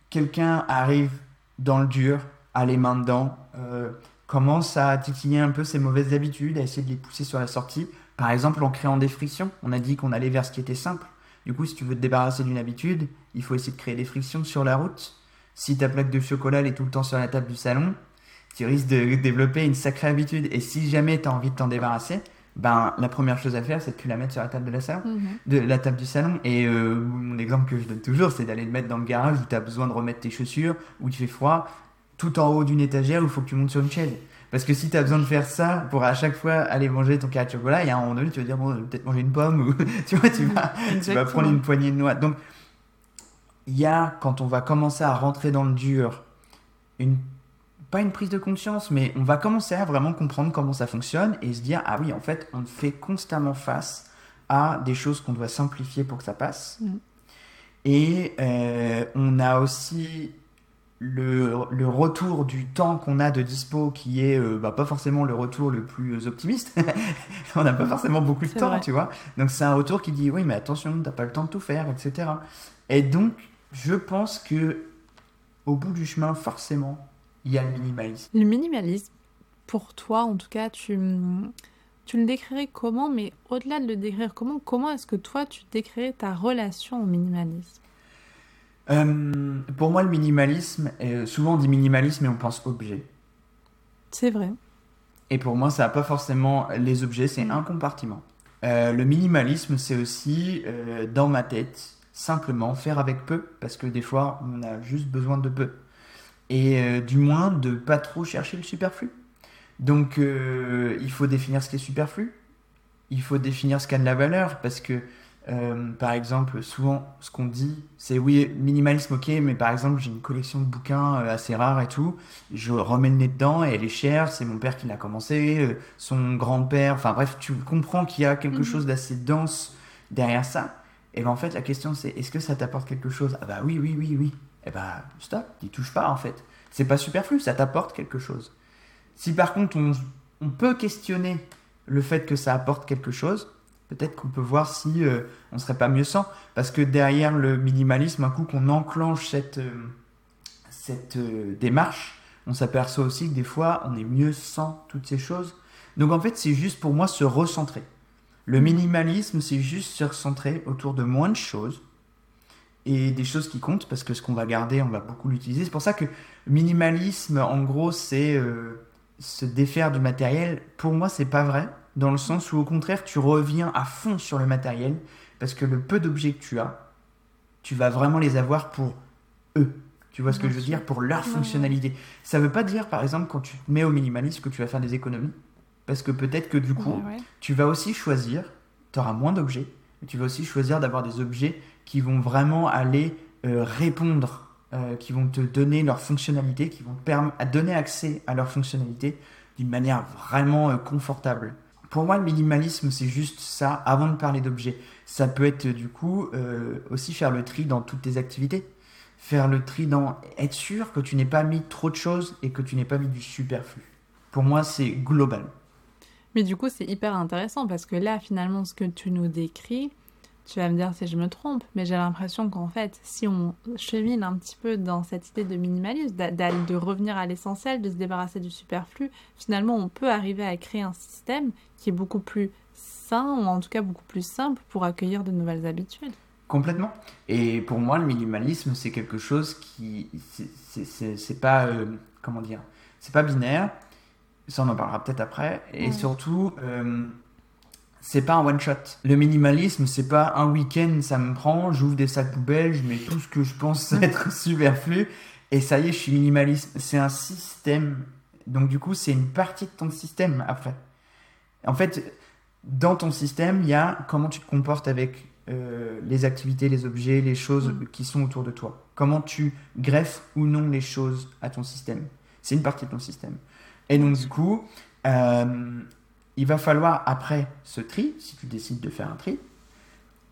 quelqu'un arrive dans le dur, a les mains dedans, euh, commence à titiller un peu ses mauvaises habitudes, à essayer de les pousser sur la sortie, par exemple en créant des frictions. On a dit qu'on allait vers ce qui était simple. Du coup, si tu veux te débarrasser d'une habitude, il faut essayer de créer des frictions sur la route. Si ta plaque de chocolat est tout le temps sur la table du salon, tu risques de développer une sacrée habitude. Et si jamais tu as envie de t'en débarrasser, ben, la première chose à faire, c'est de plus la mettre sur la table de la salon, de la table du salon. Et euh, mon exemple que je donne toujours, c'est d'aller le mettre dans le garage où tu as besoin de remettre tes chaussures, où il fait froid, tout en haut d'une étagère où il faut que tu montes sur une chaise. Parce que si tu as besoin de faire ça pour à chaque fois aller manger ton carré de chocolat, il y a un moment donné, tu vas dire, bon, peut-être manger une pomme, ou <laughs> tu vois, tu vas, tu vas prendre une poignée de noix. Donc, il y a, quand on va commencer à rentrer dans le dur, une, pas une prise de conscience, mais on va commencer à vraiment comprendre comment ça fonctionne et se dire, ah oui, en fait, on fait constamment face à des choses qu'on doit simplifier pour que ça passe. Mm. Et euh, on a aussi le, le retour du temps qu'on a de dispo qui est euh, bah, pas forcément le retour le plus optimiste. <laughs> on n'a pas forcément beaucoup de temps, vrai. tu vois. Donc c'est un retour qui dit oui, mais attention, t'as pas le temps de tout faire, etc. Et donc, je pense que au bout du chemin, forcément, il y a le minimalisme. Le minimalisme, pour toi en tout cas, tu, tu le décrirais comment Mais au-delà de le décrire comment, comment est-ce que toi tu décrirais ta relation au minimalisme? Euh, pour moi, le minimalisme, souvent on dit minimalisme et on pense objet. C'est vrai. Et pour moi, ça n'a pas forcément les objets, c'est Mm. un compartiment. Euh, le minimalisme, c'est aussi, euh, dans ma tête, simplement faire avec peu, parce que des fois, on a juste besoin de peu. Et euh, du moins, de pas trop chercher le superflu. Donc, euh, il faut définir ce qui est superflu. Il faut définir ce qui a de la valeur, parce que, euh, par exemple, souvent, ce qu'on dit, c'est oui, minimalisme, ok, mais par exemple, j'ai une collection de bouquins assez rares et tout je remets le nez dedans et elle est chère, c'est mon père qui l'a commencé, son grand-père, enfin bref, tu comprends qu'il y a quelque Mhm. chose d'assez dense derrière ça. Et ben en fait, la question c'est est-ce que ça t'apporte quelque chose? Ah bah oui, oui, oui, oui. Et bah stop, n'y touche pas en fait. C'est pas superflu, ça t'apporte quelque chose. Si par contre on, peut questionner le fait que ça apporte quelque chose, peut-être qu'on peut voir si euh, on serait pas mieux sans. Parce que derrière le minimalisme, un coup qu'on enclenche cette, euh, euh, démarche, on s'aperçoit aussi que des fois, on est mieux sans toutes ces choses. Donc en fait, c'est juste pour moi se recentrer. Le minimalisme, c'est juste se recentrer autour de moins de choses et des choses qui comptent, parce que ce qu'on va garder, on va beaucoup l'utiliser. C'est pour ça que minimalisme, en gros, c'est euh, se défaire du matériel. Pour moi, c'est pas vrai, dans le sens où au contraire, tu reviens à fond sur le matériel, parce que le peu d'objets que tu as, tu vas vraiment les avoir pour eux. Tu vois ce que Bien je veux sûr. dire? Pour leur Ouais. fonctionnalité. Ça veut pas dire, par exemple, quand tu te mets au minimalisme, que tu vas faire des économies. Parce que peut-être que du coup, Ouais, ouais. tu vas aussi choisir, tu auras moins d'objets, mais tu vas aussi choisir d'avoir des objets qui vont vraiment aller euh, répondre, euh, qui vont te donner leur fonctionnalité, qui vont te donner accès à leur fonctionnalité d'une manière vraiment euh, confortable. Pour moi, le minimalisme, c'est juste ça, avant de parler d'objets. Ça peut être du coup aussi faire le tri dans toutes tes activités. Faire le tri dans être sûr que tu n'aies pas mis trop de choses et que tu n'aies pas mis du superflu. Pour moi, c'est global. Mais du coup, c'est hyper intéressant parce que là, finalement, ce que tu nous décris, tu vas me dire si je me trompe, mais j'ai l'impression qu'en fait, si on chemine un petit peu dans cette idée de minimalisme, de revenir à l'essentiel, de se débarrasser du superflu, finalement, on peut arriver à créer un système qui est beaucoup plus sain, ou en tout cas beaucoup plus simple pour accueillir de nouvelles habitudes. Complètement. Et pour moi, le minimalisme, c'est quelque chose qui. c'est- pas. euh, comment dire C'est pas binaire. Ça, on en parlera peut-être après. Et Ouais. surtout, euh, c'est pas un one shot. Le minimalisme, c'est pas un week-end, ça me prend, j'ouvre des sacs poubelles, je mets tout ce que je pense <laughs> être superflu et ça y est, je suis minimaliste. C'est un système. Donc du coup, c'est une partie de ton système après. En fait, dans ton système, il y a comment tu te comportes avec euh, les activités, les objets, les choses Mm. qui sont autour de toi. Comment tu greffes ou non les choses à ton système. C'est une partie de ton système. Et donc du coup, euh, il va falloir après ce tri, si tu décides de faire un tri,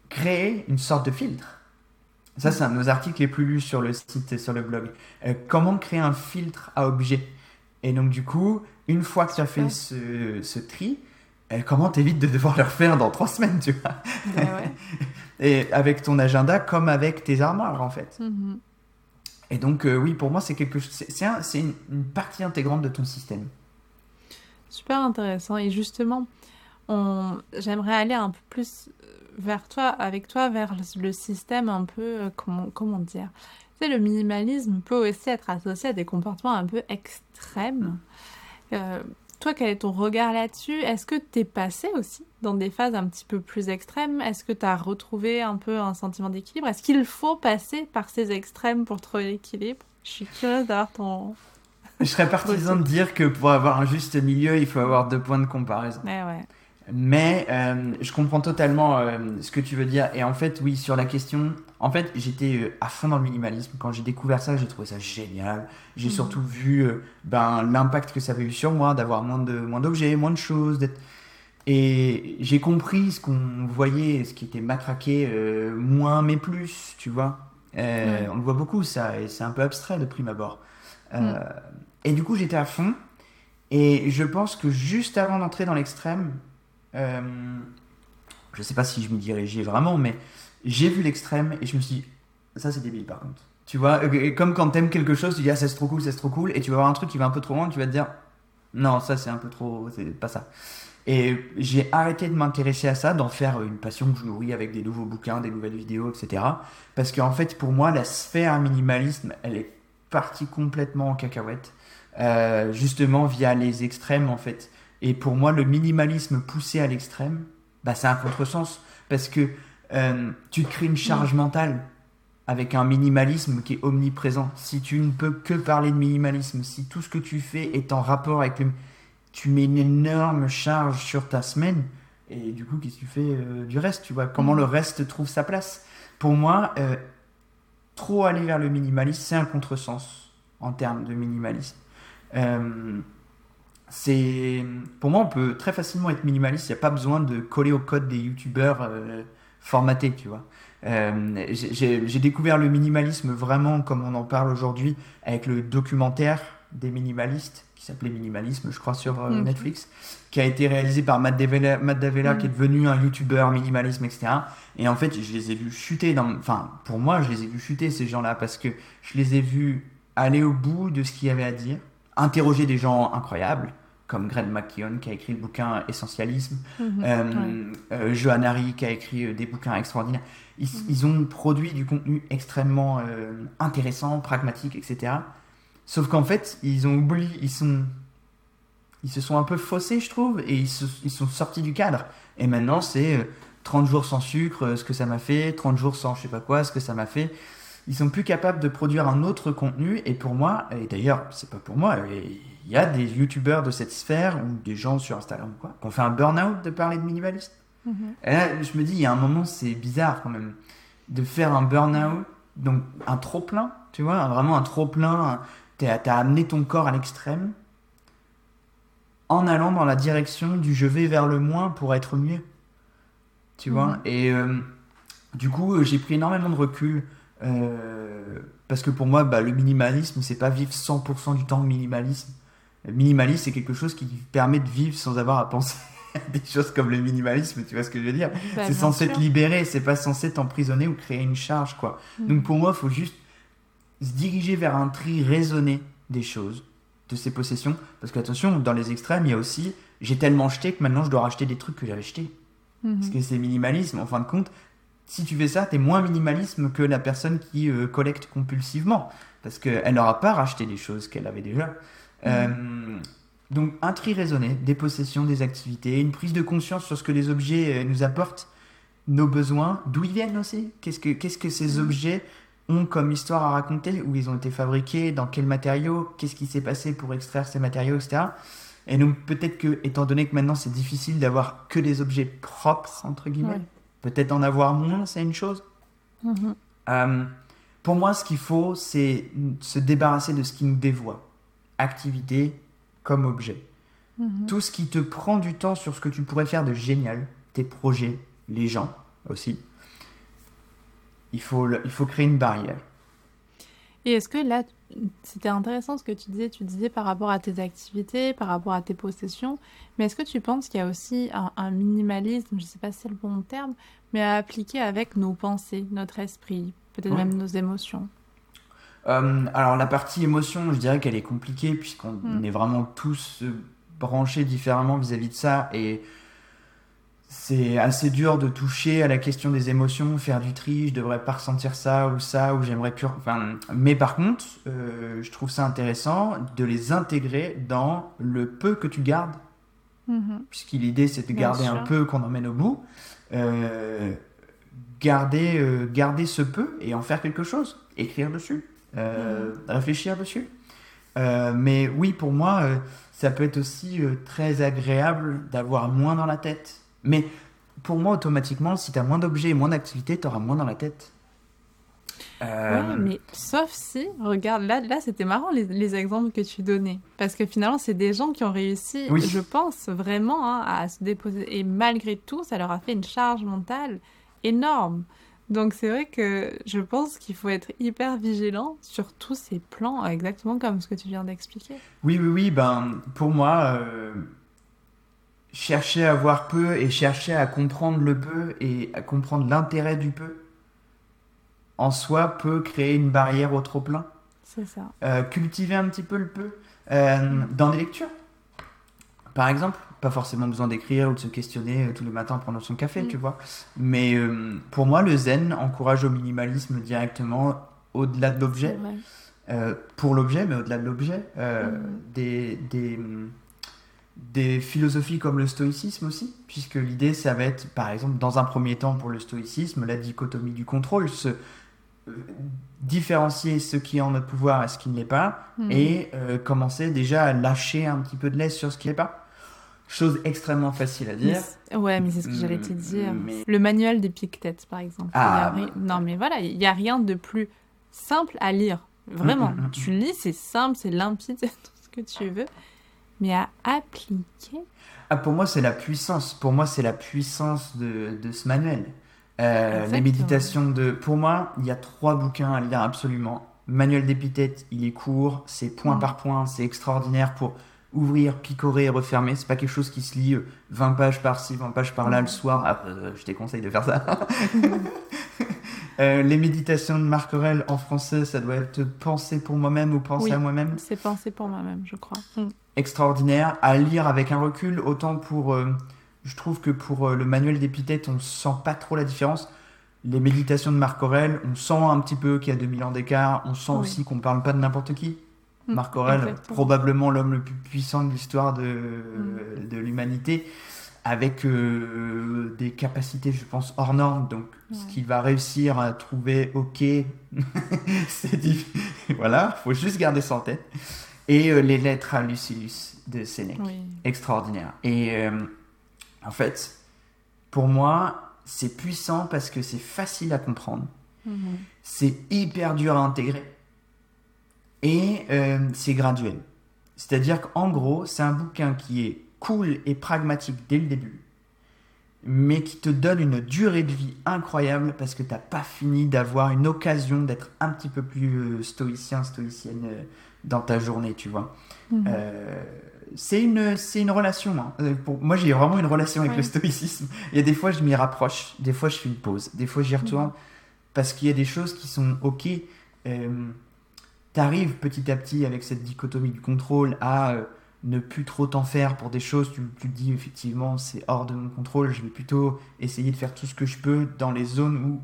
créer une sorte de filtre. Ça, c'est un de nos articles les plus lus sur le site et sur le blog. Euh, comment créer un filtre à objet? Et donc, du coup, une fois que tu as fait ce, ce tri, euh, comment t'évites de devoir le refaire dans trois semaines, tu vois? Ben ouais. <laughs> Et avec ton agenda, comme avec tes armoires, en fait. Mhm. Et donc, euh, oui, pour moi, c'est quelque chose. C'est c'est un- c'est une, une partie intégrante de ton système. Super intéressant. Et justement, j'aimerais aller un peu plus euh, vers toi, avec toi, vers le- système un peu, euh, comment, dire. Tu sais, le minimalisme peut aussi être associé à des comportements un peu extrêmes. Euh, toi, quel est ton regard là-dessus? Est-ce que tu es passé aussi dans des phases un petit peu plus extrêmes? Est-ce que tu as retrouvé un peu un sentiment d'équilibre? Est-ce qu'il faut passer par ces extrêmes pour trouver l'équilibre? Je suis curieuse d'avoir ton... Je serais partisan de dire que pour avoir un juste milieu, il faut avoir deux points de comparaison. Ouais, ouais. Mais euh, je comprends totalement euh, ce que tu veux dire. Et en fait, oui, sur la question, en fait, j'étais euh, à fond dans le minimalisme. Quand j'ai découvert ça, j'ai trouvé ça génial. J'ai Mhm. surtout vu euh, ben, l'impact que ça avait eu sur moi, d'avoir moins de moins d'objets, moins de choses. Et j'ai compris ce qu'on voyait, ce qui était matraqué, moins mais plus, tu vois. On le voit beaucoup, ça, et c'est un peu abstrait de prime abord. Euh, Et du coup, j'étais à fond. Et je pense que juste avant d'entrer dans l'extrême, euh, je sais pas si je m'y dirigeais vraiment, mais j'ai vu l'extrême et je me suis dit, ça c'est débile par contre. Tu vois, et comme quand t'aimes quelque chose, tu dis, ah c'est trop cool, c'est trop cool, et tu vas voir un truc qui va un peu trop loin, tu vas te dire, non, ça c'est un peu trop, c'est pas ça. Et j'ai arrêté de m'intéresser à ça, d'en faire une passion que je nourris avec des nouveaux bouquins, des nouvelles vidéos, etc. Parce qu'en fait, pour moi, la sphère minimalisme, elle est partie complètement en cacahuète, euh, justement via les extrêmes en fait. Et pour moi, le minimalisme poussé à l'extrême, bah, c'est un contresens. Parce que euh, tu crées une charge mentale avec un minimalisme qui est omniprésent. Si tu ne peux que parler de minimalisme, si tout ce que tu fais est en rapport avec le... Tu mets une énorme charge sur ta semaine. Et du coup, qu'est-ce que tu fais euh, du reste Tu vois? Comment le reste trouve sa place? Pour moi, trop aller vers le minimalisme, c'est un contresens en termes de minimalisme. Euh, c'est pour moi on peut très facilement être minimaliste il n'y a pas besoin de coller au code des youtubeurs euh, formatés tu vois Euh, j'ai- découvert le minimalisme vraiment comme on en parle aujourd'hui avec le documentaire des minimalistes qui s'appelait minimalisme je crois sur euh. Netflix qui a été réalisé par Matt Davella, Matt Davella Mm. qui est devenu un youtubeur minimalisme etc et en fait je les ai vus chuter dans enfin pour moi je les ai vus chuter ces gens là parce que je les ai vus aller au bout de ce qu'il y avait à dire interroger des gens incroyables, comme Greg McKeown qui a écrit le bouquin Essentialisme, Mhm. euh, Ouais. euh, Johan Hari qui a écrit euh, des bouquins extraordinaires. Ils, Mhm. ils ont produit du contenu extrêmement euh, intéressant, pragmatique, etc. Sauf qu'en fait, ils ont oublié, ils sont, ils se sont un peu faussés, je trouve, et ils, se- ils sont sortis du cadre. Et maintenant, c'est euh, 30 jours sans sucre, ce que ça m'a fait, 30 jours sans je sais pas quoi, ce que ça m'a fait. Ils sont plus capables de produire un autre contenu, et pour moi, et d'ailleurs, c'est pas pour moi, il y a des youtubeurs de cette sphère, ou des gens sur Instagram ou quoi, qui ont fait un burn-out de parler de minimalisme. Mhm. Et là, je me dis, il y a un moment, c'est bizarre quand même, de faire un burn-out, donc un trop-plein, tu vois, vraiment un trop-plein. t'as amené ton corps à l'extrême en allant dans la direction du je vais vers le moins pour être mieux. Tu vois Mhm. Et euh, du coup, euh, j'ai pris énormément de recul. Euh, parce que pour moi, bah, le minimalisme, c'est pas vivre 100% du temps minimalisme. Le minimalisme, c'est quelque chose qui permet de vivre sans avoir à penser <laughs> à des choses comme le minimalisme, tu vois ce que je veux dire? Bah, c'est censé sûr. te libérer, c'est pas censé t'emprisonner ou créer une charge, quoi. Mhm. Donc pour moi, il faut juste se diriger vers un tri raisonné des choses, de ses possessions. Parce que attention, dans les extrêmes, il y a aussi j'ai tellement jeté que maintenant je dois racheter des trucs que j'avais jetés. Mhm. Parce que c'est minimalisme. En fin de compte, si tu fais ça, t'es moins minimalisme que la personne qui euh, collecte compulsivement. Parce qu'elle n'aura pas racheté des choses qu'elle avait déjà. Euh, Donc un tri raisonné des possessions, des activités, une prise de conscience sur ce que les objets euh, nous apportent, nos besoins, d'où ils viennent aussi? Qu'est-ce que, qu'est-ce que ces objets ont comme histoire à raconter, où ils ont été fabriqués, dans quels matériaux, qu'est-ce qui s'est passé pour extraire ces matériaux, etc. Et donc peut-être que, étant donné que maintenant c'est difficile d'avoir que des objets propres, entre guillemets, Ouais. Peut-être en avoir moins, c'est une chose. Mhm. Euh, pour moi, ce qu'il faut, c'est se débarrasser de ce qui nous dévoie. Activité comme objet. Mhm. Tout ce qui te prend du temps sur ce que tu pourrais faire de génial, tes projets, les gens aussi. Il faut, le- il faut créer une barrière. Et est-ce que là, c'était intéressant ce que tu disais, tu disais par rapport à tes activités, par rapport à tes possessions, mais est-ce que tu penses qu'il y a aussi un, un minimalisme, je ne sais pas si c'est le bon terme, mais à appliquer avec nos pensées, notre esprit, peut-être même nos émotions? Euh, alors la partie émotion, je dirais qu'elle est compliquée puisqu'on Mm. est vraiment tous branchés différemment vis-à-vis de ça et c'est assez dur de toucher à la question des émotions, faire du tri, je devrais pas ressentir ça ou ça ou j'aimerais plus. Enfin, mais par contre, euh, je trouve ça intéressant de les intégrer dans le peu que tu gardes Mhm. puisque l'idée c'est de garder un peu qu'on emmène au bout, euh, garder, euh, garder ce peu et en faire quelque chose, écrire dessus, euh, réfléchir dessus. Mais oui, pour moi, ça peut être aussi très agréable d'avoir moins dans la tête. Mais pour moi, automatiquement, si tu as moins d'objets et moins d'activités, tu auras moins dans la tête. Euh, Ouais, mais sauf si, regarde, là, là c'était marrant les, les exemples que tu donnais. Parce que finalement, c'est des gens qui ont réussi, Oui. je pense, vraiment hein, à se déposer. Et malgré tout, ça leur a fait une charge mentale énorme. Donc c'est vrai que je pense qu'il faut être hyper vigilant sur tous ces plans, exactement comme ce que tu viens d'expliquer. Oui, oui, oui, ben, pour moi, euh, chercher à voir peu et chercher à comprendre le peu et à comprendre l'intérêt du peu, en soi, peut créer une barrière au trop-plein. C'est ça. Euh, cultiver un petit peu le peu euh, dans des lectures. Par exemple, pas forcément besoin d'écrire ou de se questionner euh, tous les matins pendant son café, Mm. tu vois. Mais euh, pour moi, le zen encourage au minimalisme directement au-delà de l'objet pour l'objet, mais au-delà de l'objet, Mhm. des, des, hum, des philosophies comme le stoïcisme aussi, puisque l'idée, ça va être, par exemple, dans un premier temps pour le stoïcisme, la dichotomie du contrôle, se euh, différencier ce qui est en notre pouvoir et ce qui ne l'est pas, Mhm. et euh, commencer déjà à lâcher un petit peu de laisse sur ce qui n'est pas. Chose extrêmement facile à Mais dire. c'est- ouais, mais c'est ce que j'allais te Mm, dire. mais- Le manuel des Pictet, par exemple. Ah, a ri- Non, mais voilà, il n'y a rien de plus simple à lire. Vraiment. Mm, mm, mm. Tu lis, c'est simple, c'est limpide, <laughs> c'est tout ce que tu veux. Mais à appliquer. Ah, pour moi, c'est la puissance. Pour moi, c'est la puissance de, de ce manuel. Euh, les méditations de. Pour moi, il y a trois bouquins à lire absolument. Manuel d'épithète, il est court, c'est point Mm. par point, c'est extraordinaire pour ouvrir, picorer et refermer. C'est pas quelque chose qui se lit euh, 20 pages par-ci, 20 pages par-là Mm. le soir. Ah, euh, je déconseille de faire ça. <laughs> Euh, les méditations de Marc Aurèle en français, ça doit être penser pour moi-même ou penser Oui. à moi-même C'est pensé pour moi-même, je crois. Mm. Extraordinaire à lire avec un recul. Autant pour. euh, je trouve que pour euh, le manuel d'épithète, on sent pas trop la différence. Les méditations de Marc Aurèle, on sent un petit peu qu'il y a 2000 ans d'écart. On sent Oui. aussi qu'on parle pas de n'importe qui. Mm, Marc Aurèle, probablement l'homme le plus puissant de l'histoire de, Mm. de l'humanité, avec euh, des capacités, je pense, hors normes. Donc, ce qu'il va réussir à trouver, ok, <laughs> c'est difficile. voilà, faut juste garder ça en tête. Et euh, les lettres à Lucilius de Sénèque Oui. extraordinaire. Et euh, en fait, pour moi, c'est puissant parce que c'est facile à comprendre, Mhm. c'est hyper dur à intégrer et euh, c'est graduel. C'est-à-dire qu'en gros, c'est un bouquin qui est cool et pragmatique dès le début, mais qui te donne une durée de vie incroyable parce que t'as pas fini d'avoir une occasion d'être un petit peu plus stoïcien, stoïcienne dans ta journée, tu vois. Mhm. Euh, c'est une, c'est une relation. hein. Euh, pour, moi, j'ai vraiment une relation avec Ouais. le stoïcisme. Il y a des fois, je m'y rapproche. Des fois, je fais une pause. Des fois, j'y retourne. Parce qu'il y a des choses qui sont OK. Euh, T'arrives petit à petit avec cette dichotomie du contrôle à euh, ne plus trop t'en faire pour des choses. Tu, tu te dis, effectivement, c'est hors de mon contrôle. Je vais plutôt essayer de faire tout ce que je peux dans les zones où,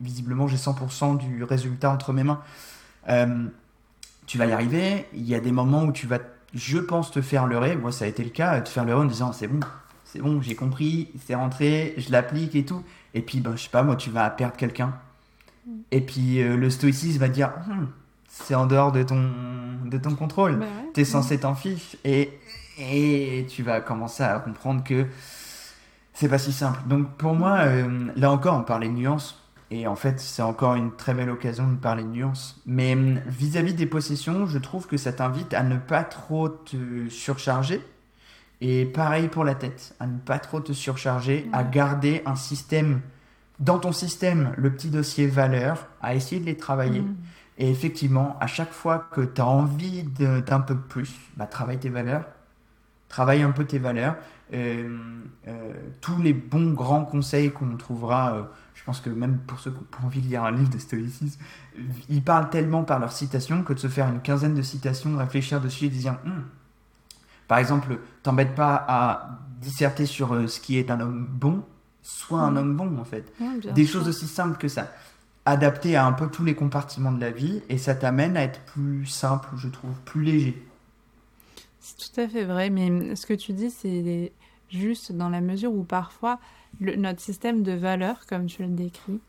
visiblement, j'ai 100% du résultat entre mes mains. Euh, tu vas y arriver. Il y a des moments où tu vas je pense te faire leurrer. Moi, ça a été le cas, te faire leurrer en disant c'est bon, c'est bon, j'ai compris, c'est rentré, je l'applique et tout. Et puis, ben, je sais pas, moi, tu vas perdre quelqu'un. Mm. Et puis, euh, le stoïcisme va dire hum, c'est en dehors de ton, de ton contrôle. Bah tu es censé t'en fiche. Et, et tu vas commencer à comprendre que c'est pas si simple. Donc, pour moi, euh, là encore, on parlait de nuances. Et en fait, c'est encore une très belle occasion de parler de nuances. Mais hum, vis-à-vis des possessions, je trouve que ça t'invite à ne pas trop te surcharger. Et pareil pour la tête, à ne pas trop te surcharger, à garder un système, dans ton système, le petit dossier valeur, à essayer de les travailler. Et effectivement, à chaque fois que tu as envie d'un peu plus, bah, travaille tes valeurs, travaille un peu tes valeurs. Euh, euh, tous les bons grands conseils qu'on trouvera euh, pense que même pour ceux qui ont envie de lire un livre de stoïcisme, ils parlent tellement par leurs citations que de se faire une quinzaine de citations, de réfléchir dessus et de dire hum. Par exemple, t'embête pas à disserter sur euh, ce qui est un homme bon, sois un homme bon en fait. Des choses aussi simples que ça. Adapté à un peu tous les compartiments de la vie et ça t'amène à être plus simple, je trouve, plus léger. C'est tout à fait vrai, mais ce que tu dis, c'est juste dans la mesure où parfois notre système de valeurs, comme tu le décris,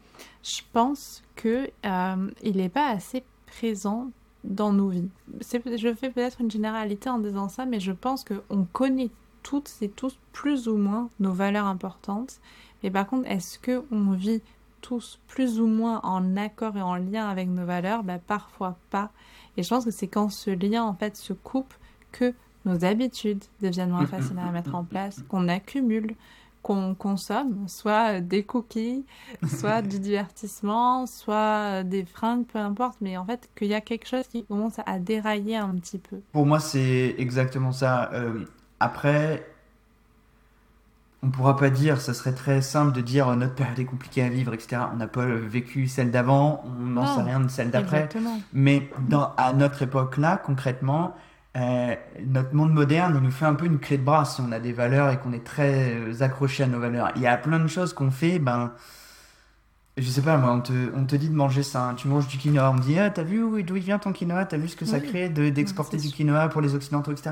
je pense que euh, il n'est pas assez présent dans nos vies. Je fais peut-être une généralité en disant ça, mais je pense qu'on connaît toutes et tous plus ou moins nos valeurs importantes. Mais par contre, est-ce qu'on vit tous plus ou moins en accord et en lien avec nos valeurs? Bah, Parfois pas. Et je pense que c'est quand ce lien en fait se coupe que nos habitudes deviennent moins <laughs> faciles à mettre en place, qu'on accumule, qu'on consomme, soit des cookies, soit du <laughs> divertissement, soit des fringues, peu importe, mais en fait qu'il y a quelque chose qui commence à dérailler un petit peu. Pour moi, c'est exactement ça. Euh, après, on pourra pas dire, ça serait très simple de dire notre période est compliquée à vivre, etc. On n'a pas vécu celle d'avant, on n'en sait rien de celle d'après. Mais dans, à notre époque-là, concrètement, euh, notre monde moderne, il nous fait un peu une clé de bras si on a des valeurs et qu'on est très euh, accroché à nos valeurs. Il y a plein de choses qu'on fait, ben, je sais pas, moi, on te, on te dit de manger ça. Hein. Tu manges du quinoa, on me dit, ah, t'as vu d'où il vient ton quinoa? T'as vu ce que ça crée d'exporter du quinoa pour les Occidentaux, etc.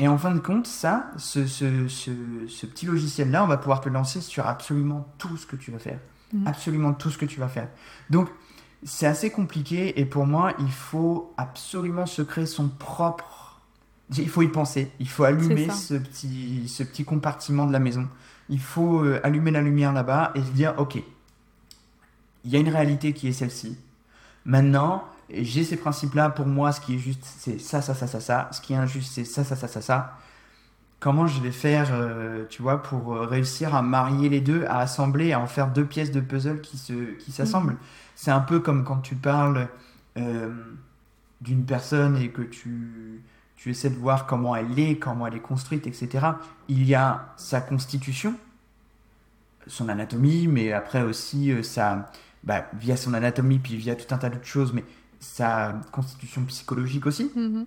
Et en fin de compte, ça, ce, ce, ce, ce petit logiciel-là, on va pouvoir te lancer sur absolument tout ce que tu vas faire. Mm. Absolument tout ce que tu vas faire. Donc, c'est assez compliqué et pour moi, il faut absolument se créer son propre il faut y penser. Il faut allumer ce petit, ce petit compartiment de la maison. Il faut euh, allumer la lumière là-bas et se dire, ok, il y a une réalité qui est celle-ci. Maintenant, j'ai ces principes-là. Pour moi, ce qui est juste, c'est ça, ça, ça, ça, ça. Ce qui est injuste, c'est ça, ça, ça, ça, ça. Comment je vais faire, euh, tu vois, pour euh, réussir à marier les deux, à assembler, à en faire deux pièces de puzzle qui se, qui s'assemblent? Mm. C'est un peu comme quand tu parles d'une personne et que tu tu essaies de voir comment elle est, comment elle est construite, etc. Il y a sa constitution, son anatomie, mais après aussi euh, sa, bah, via son anatomie, puis via tout un tas d'autres choses, mais sa constitution psychologique aussi. Mm-hmm.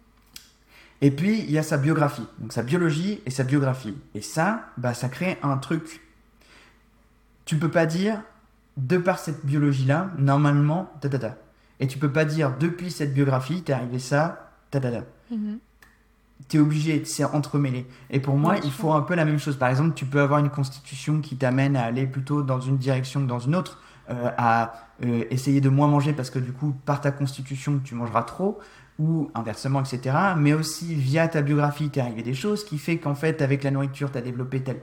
Et puis, il y a sa biographie, donc sa biologie et sa biographie. Et ça, bah, ça crée un truc. Tu peux pas dire, de par cette biologie-là, normalement, ta, ta, ta. Et tu peux pas dire, depuis cette biographie, t'es arrivé ça, ta, ta, ta. Es obligé, c'est entremêlé. Et pour moi, il faut un peu la même chose. Par exemple, tu peux avoir une constitution qui t'amène à aller plutôt dans une direction que dans une autre, euh, à euh, essayer de moins manger parce que du coup, par ta constitution, tu mangeras trop, ou inversement, etc. Mais aussi, via ta biographie, t'es arrivé des choses qui fait qu'en fait, avec la nourriture, tu as développé tel.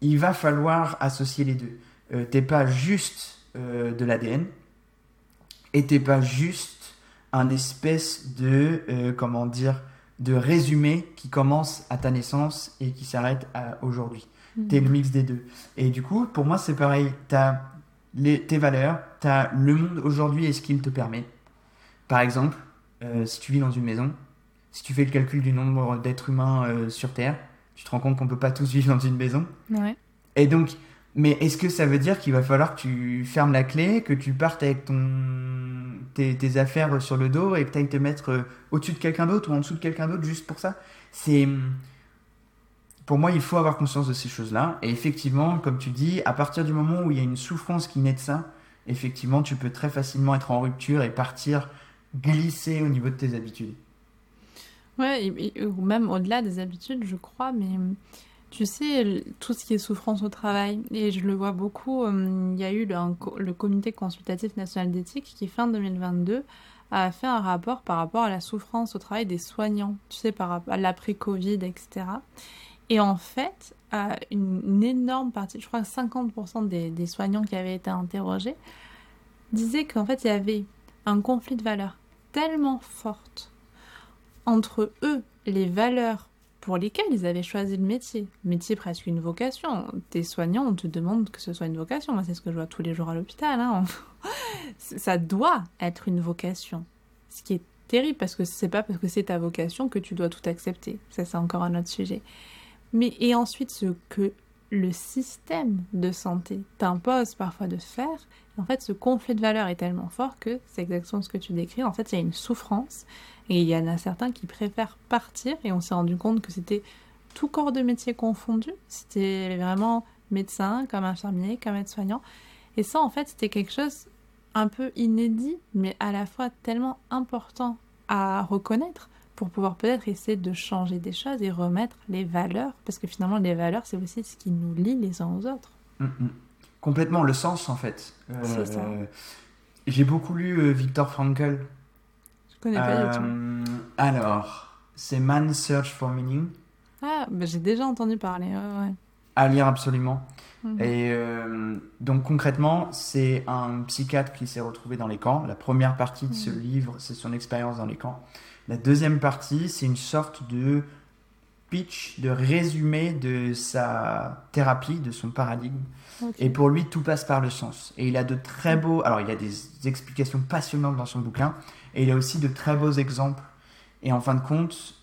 Il va falloir associer les deux. Euh, t'es pas juste de l'ADN, et t'es pas juste un espèce de, comment dire, de résumé qui commence à ta naissance et qui s'arrête aujourd'hui. Mhm. Tu es le mix des deux. Et du coup, pour moi, c'est pareil. Tu as tes valeurs, tu as le monde aujourd'hui et ce qu'il te permet. Par exemple, euh, si tu vis dans une maison, si tu fais le calcul du nombre d'êtres humains euh, sur Terre, tu te rends compte qu'on peut pas tous vivre dans une maison. Et donc, mais est-ce que ça veut dire qu'il va falloir que tu fermes la clé, que tu partes avec ton, tes, affaires sur le dos et que tu ailles te mettre euh, au-dessus de quelqu'un d'autre ou en dessous de quelqu'un d'autre juste pour ça? C'est. Pour moi, il faut avoir conscience de ces choses-là. Et effectivement, comme tu dis, à partir du moment où il y a une souffrance qui naît de ça, effectivement, tu peux très facilement être en rupture et partir glisser au niveau de tes habitudes. Ouais, ou même au-delà des habitudes, je crois, mais tu sais, tout ce qui est souffrance au travail, et je le vois beaucoup, il y a eu le, Comité consultatif national d'éthique qui, fin 2022, a fait un rapport par rapport à la souffrance au travail des soignants, tu sais, par rapport à l'après-Covid, etc. Et en fait, une, énorme partie, je crois que 50% des, des, soignants qui avaient été interrogés, disaient qu'en fait, il y avait un conflit de valeurs tellement fort entre eux, les valeurs pour lesquelles ils avaient choisi le métier. métier presque une vocation. T'es soignant, on te demande que ce soit une vocation. Moi, c'est ce que je vois tous les jours à l'hôpital. Hein. <laughs> Ça doit être une vocation. Ce qui est terrible parce que c'est pas parce que c'est ta vocation que tu dois tout accepter. Ça, c'est encore un autre sujet. Mais et ensuite, ce que le système de santé t'impose parfois de faire, en fait, ce conflit de valeurs est tellement fort que c'est exactement ce que tu décris. En fait, il y a une souffrance et il y en a certains qui préfèrent partir et on s'est rendu compte que c'était tout corps de métier confondu. C'était vraiment médecin, comme infirmier, comme aide-soignant. Et ça, en fait, c'était quelque chose un peu inédit, mais à la fois tellement important à reconnaître pour pouvoir peut-être essayer de changer des choses et remettre les valeurs, parce que finalement les valeurs, c'est aussi ce qui nous lie les uns aux autres. Mm, mm. Complètement, le sens en fait. Euh, J'ai beaucoup lu euh, Victor Frankl. Je connais pas du tout. Euh, alors, c'est Man's Search for Meaning. Ah, bah, j'ai déjà entendu parler. Ouais, À lire absolument. Mhm. Et euh, donc concrètement, c'est un psychiatre qui s'est retrouvé dans les camps. La première partie de ce mhm. livre, c'est son expérience dans les camps. La deuxième partie, c'est une sorte de pitch, de résumé de sa thérapie, de son paradigme. Et pour lui, tout passe par le sens. Et il a de très beaux... Alors, il a des explications passionnantes dans son bouquin, et il a aussi de très beaux exemples. Et en fin de compte,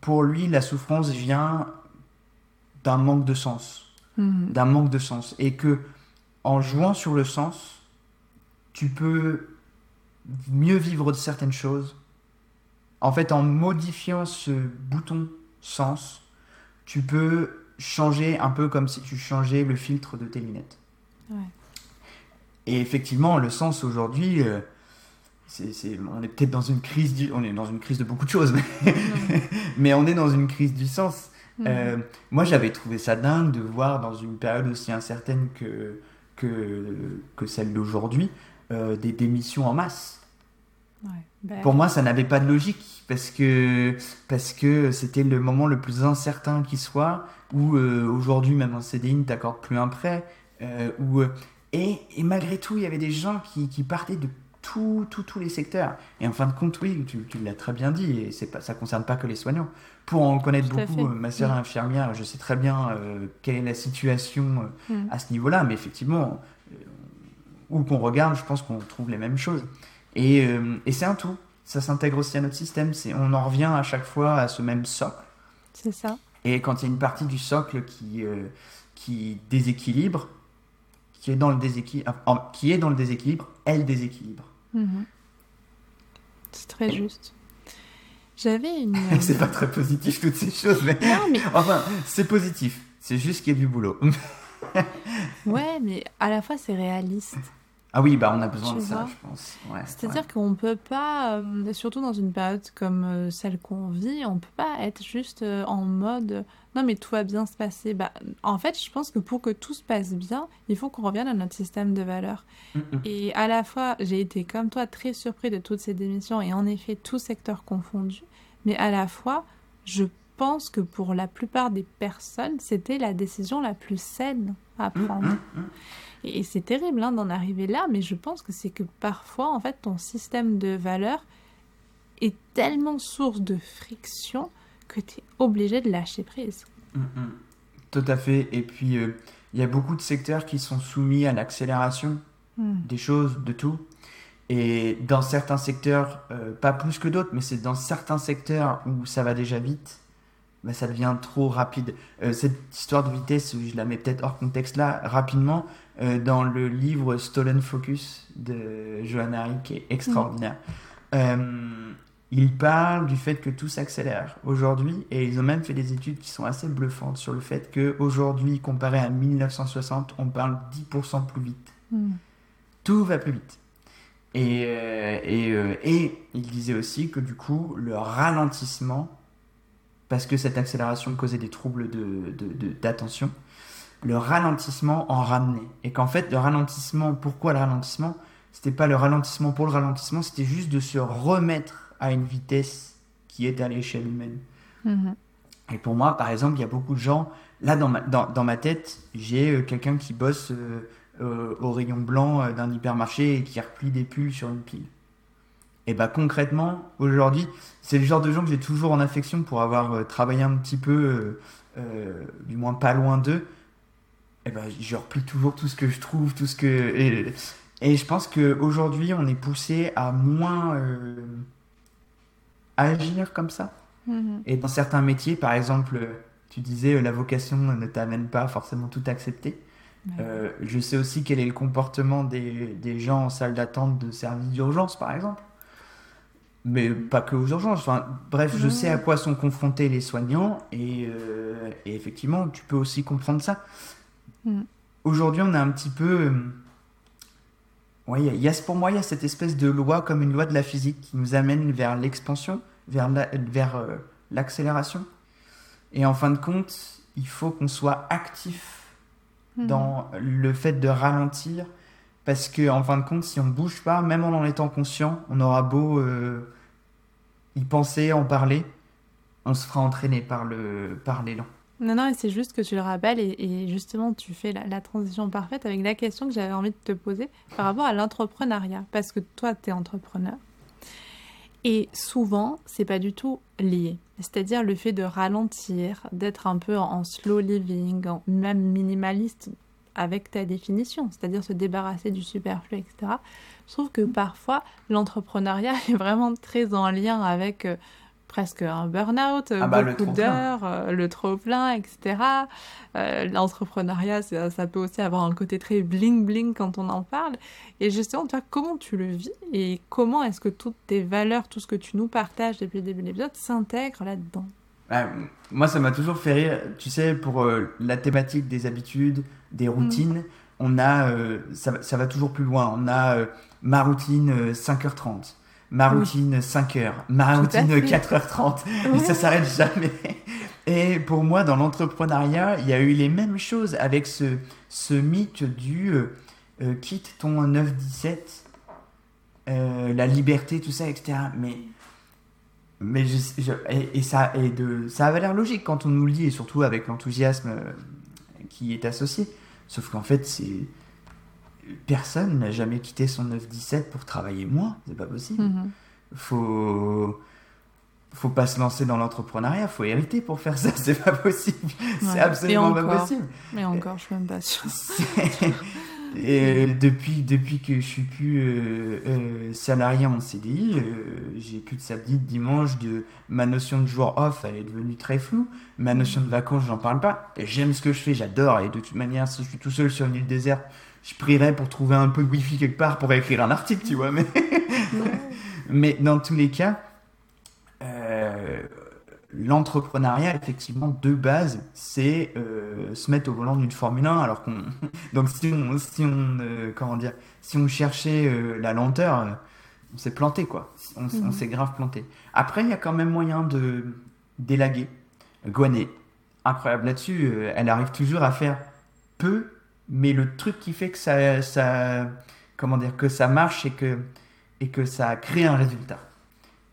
pour lui, la souffrance vient d'un manque de sens. Mhm. D'un manque de sens. Et que, en jouant sur le sens, tu peux mieux vivre de certaines choses en fait, en modifiant ce bouton sens, tu peux changer un peu comme si tu changeais le filtre de tes lunettes. Et effectivement, le sens aujourd'hui, euh, c'est, on est peut-être dans une crise, du, on est dans une crise de beaucoup de choses, mais, <laughs> on est dans une crise du sens. Euh, moi, j'avais trouvé ça dingue de voir dans une période aussi incertaine que, que, que celle d'aujourd'hui, euh, des démissions en masse. Ben Pour moi, ça n'avait pas de logique parce que parce que c'était le moment le plus incertain qui soit où euh, aujourd'hui même en CDI ne t'accorde plus un prêt euh, euh, et, et, malgré tout il y avait des gens qui, qui partaient de tous tout, les secteurs. Et en fin de compte oui tu, tu l'as très bien dit et c'est pas ça concerne pas que les soignants. Pour en connaître beaucoup ma sœur est infirmière je sais très bien quelle est la situation mm. à ce niveau là mais effectivement où qu'on regarde je pense qu'on trouve les mêmes choses et, euh, et c'est un tout. Ça s'intègre aussi à notre système. C'est, on en revient à chaque fois à ce même socle. C'est ça. Et quand il y a une partie du socle qui, euh, qui déséquilibre, qui est dans le déséquilibre, qui est dans le déséquilibre, elle déséquilibre. Mhm. C'est très juste. J'avais une. <laughs> c'est pas très positif toutes ces choses, mais. Non, mais... <laughs> enfin, c'est positif. C'est juste qu'il y a du boulot. <laughs> ouais, mais à la fois c'est réaliste. Ah oui, bah on a besoin de ça, je pense. C'est-à-dire qu'on ne peut pas, euh, surtout dans une période comme euh, celle qu'on vit, on ne peut pas être juste euh, en mode non mais tout va bien se passer. Bah, en fait, je pense que pour que tout se passe bien, il faut qu'on revienne à notre système de valeurs. Mm. Et à la fois, j'ai été comme toi très surpris de toutes ces démissions et en effet, tout secteur confondu. Mais à la fois, je pense que pour la plupart des personnes, c'était la décision la plus saine à mm, prendre. Et, c'est terrible hein, d'en arriver là, mais je pense que c'est que parfois, en fait, ton système de valeurs est tellement source de friction que tu es obligé de lâcher prise. Mm, mm. Tout à fait. Et puis, euh, il y a beaucoup de secteurs qui sont soumis à l'accélération mm. des choses, de tout. Et dans certains secteurs, euh, pas plus que d'autres, mais c'est dans certains secteurs où ça va déjà vite, bah, ça devient trop rapide. Euh, cette histoire de vitesse, je la mets peut-être hors contexte là, rapidement, euh, dans le livre Stolen Focus de Johanna Hari, qui est extraordinaire. Euh, il parle du fait que tout s'accélère aujourd'hui, et ils ont même fait des études qui sont assez bluffantes sur le fait qu'aujourd'hui, comparé à 1960, on parle 10% plus vite. Hmm. Tout va plus vite. Et, et, euh, et il disait aussi que du coup, le ralentissement, parce que cette accélération causait des troubles d'attention, de, de, le ralentissement en ramenait. Et qu'en fait, le ralentissement, pourquoi le ralentissement? C'était pas le ralentissement pour le ralentissement, c'était juste de se remettre à une vitesse qui est à l'échelle humaine. Mhm. Et pour moi, par exemple, il y a beaucoup de gens, là dans ma, dans, dans ma tête, j'ai euh, quelqu'un qui bosse euh, euh, au rayon blanc d'un hypermarché et qui replie des pulls sur une pile. Et bah concrètement, aujourd'hui, c'est le genre de gens que j'ai toujours en affection pour avoir euh, travaillé un petit peu, euh, euh, du moins pas loin d'eux. Et ben je replie toujours tout ce que je trouve, tout ce que... Et, et je pense qu'aujourd'hui, on est poussé à moins euh, agir comme ça. Mhm. Et dans certains métiers, par exemple, tu disais, la vocation ne t'amène pas forcément tout accepter. Ouais. Euh, je sais aussi quel est le comportement des, des gens en salle d'attente de service d'urgence, par exemple. Mais pas que aux urgences. Enfin, bref, je sais à quoi sont confrontés les soignants et, euh, et effectivement, tu peux aussi comprendre ça. Mm. Aujourd'hui, on a un petit peu. euh, ouais, il y a- il y a, pour moi, il y a cette espèce de loi comme une loi de la physique qui nous amène vers l'expansion, vers la- vers euh, l'accélération. Et en fin de compte, il faut qu'on soit actif Mhm. dans le fait de ralentir parce que en fin de compte si on bouge pas même en en étant conscient on aura beau euh, y penser en parler on se fera entraîner par le par l'élan Non, non, c'est juste que tu le rappelles, et, justement, tu fais la, transition parfaite avec la question que j'avais envie de te poser par rapport à l'entrepreneuriat. Parce que toi, tu es entrepreneur. Et souvent, c'est pas du tout lié. C'est-à-dire le fait de ralentir, d'être un peu en, slow living, même minimaliste avec ta définition, c'est-à-dire se débarrasser du superflu, etc. Je trouve que parfois, l'entrepreneuriat <laughs> est vraiment très en lien avec euh, presque un burn-out, Ah bah, le beaucoup d'heures, euh, le trop-plein, etc. Euh, L'entrepreneuriat, ça, ça peut aussi avoir un côté très bling-bling quand on en parle. Et justement, toi, comment tu le vis et comment est-ce que toutes tes valeurs, tout ce que tu nous partages depuis le début de l'épisode s'intègre là-dedans? Ouais, moi ça m'a toujours fait rire tu sais pour euh, la thématique des habitudes des routines on a euh, ça, va- ça va toujours plus loin on a euh, ma routine euh, 5h30 ma Oui. routine 5h ma routine fait. 4h30 et Ouais. ça s'arrête jamais. <laughs> Et pour moi, dans l'entrepreneuriat, il y a eu les mêmes choses avec ce, ce mythe du euh, euh, quitte ton 9-17, euh, la liberté, tout ça, etc. Mais, mais je, je- et, et ça, et de, ça avait l'air logique quand on nous le dit, et surtout avec l'enthousiasme euh, qui est associé. Sauf qu'en fait, c'est. Personne n'a jamais quitté son 9-17 pour travailler moins, c'est pas possible Mhm. faut faut pas se lancer dans l'entrepreneuriat, faut hériter pour faire ça, <laughs> c'est pas possible. Ouais. C'est absolument pas possible. Mais encore, je suis même pas sûre. Et depuis, depuis que je suis plus euh, euh, salarié en CDI, euh, j'ai plus de samedi, de dimanche, de ma notion de jour off, elle est devenue très floue. Ma notion de vacances, j'en parle pas. J'aime ce que je fais, j'adore. Et de toute manière, si je suis tout seul sur une île déserte, je prierais pour trouver un peu de wifi quelque part pour écrire un article, tu vois. Mais <laughs> mais dans tous les cas, l'entrepreneuriat, effectivement, de base, c'est euh, se mettre au volant d'une Formule 1. Alors qu'on, <laughs> donc si on, si on, euh, comment dire, si on cherchait euh, la lenteur, on s'est planté quoi. On, Mhm. s'est grave planté. Après, il y a quand même moyen de d'élaguer. Gwenet, incroyable là-dessus. elle arrive toujours à faire peu, mais le truc qui fait que ça, ça, comment dire, que ça marche et que et que ça crée un résultat.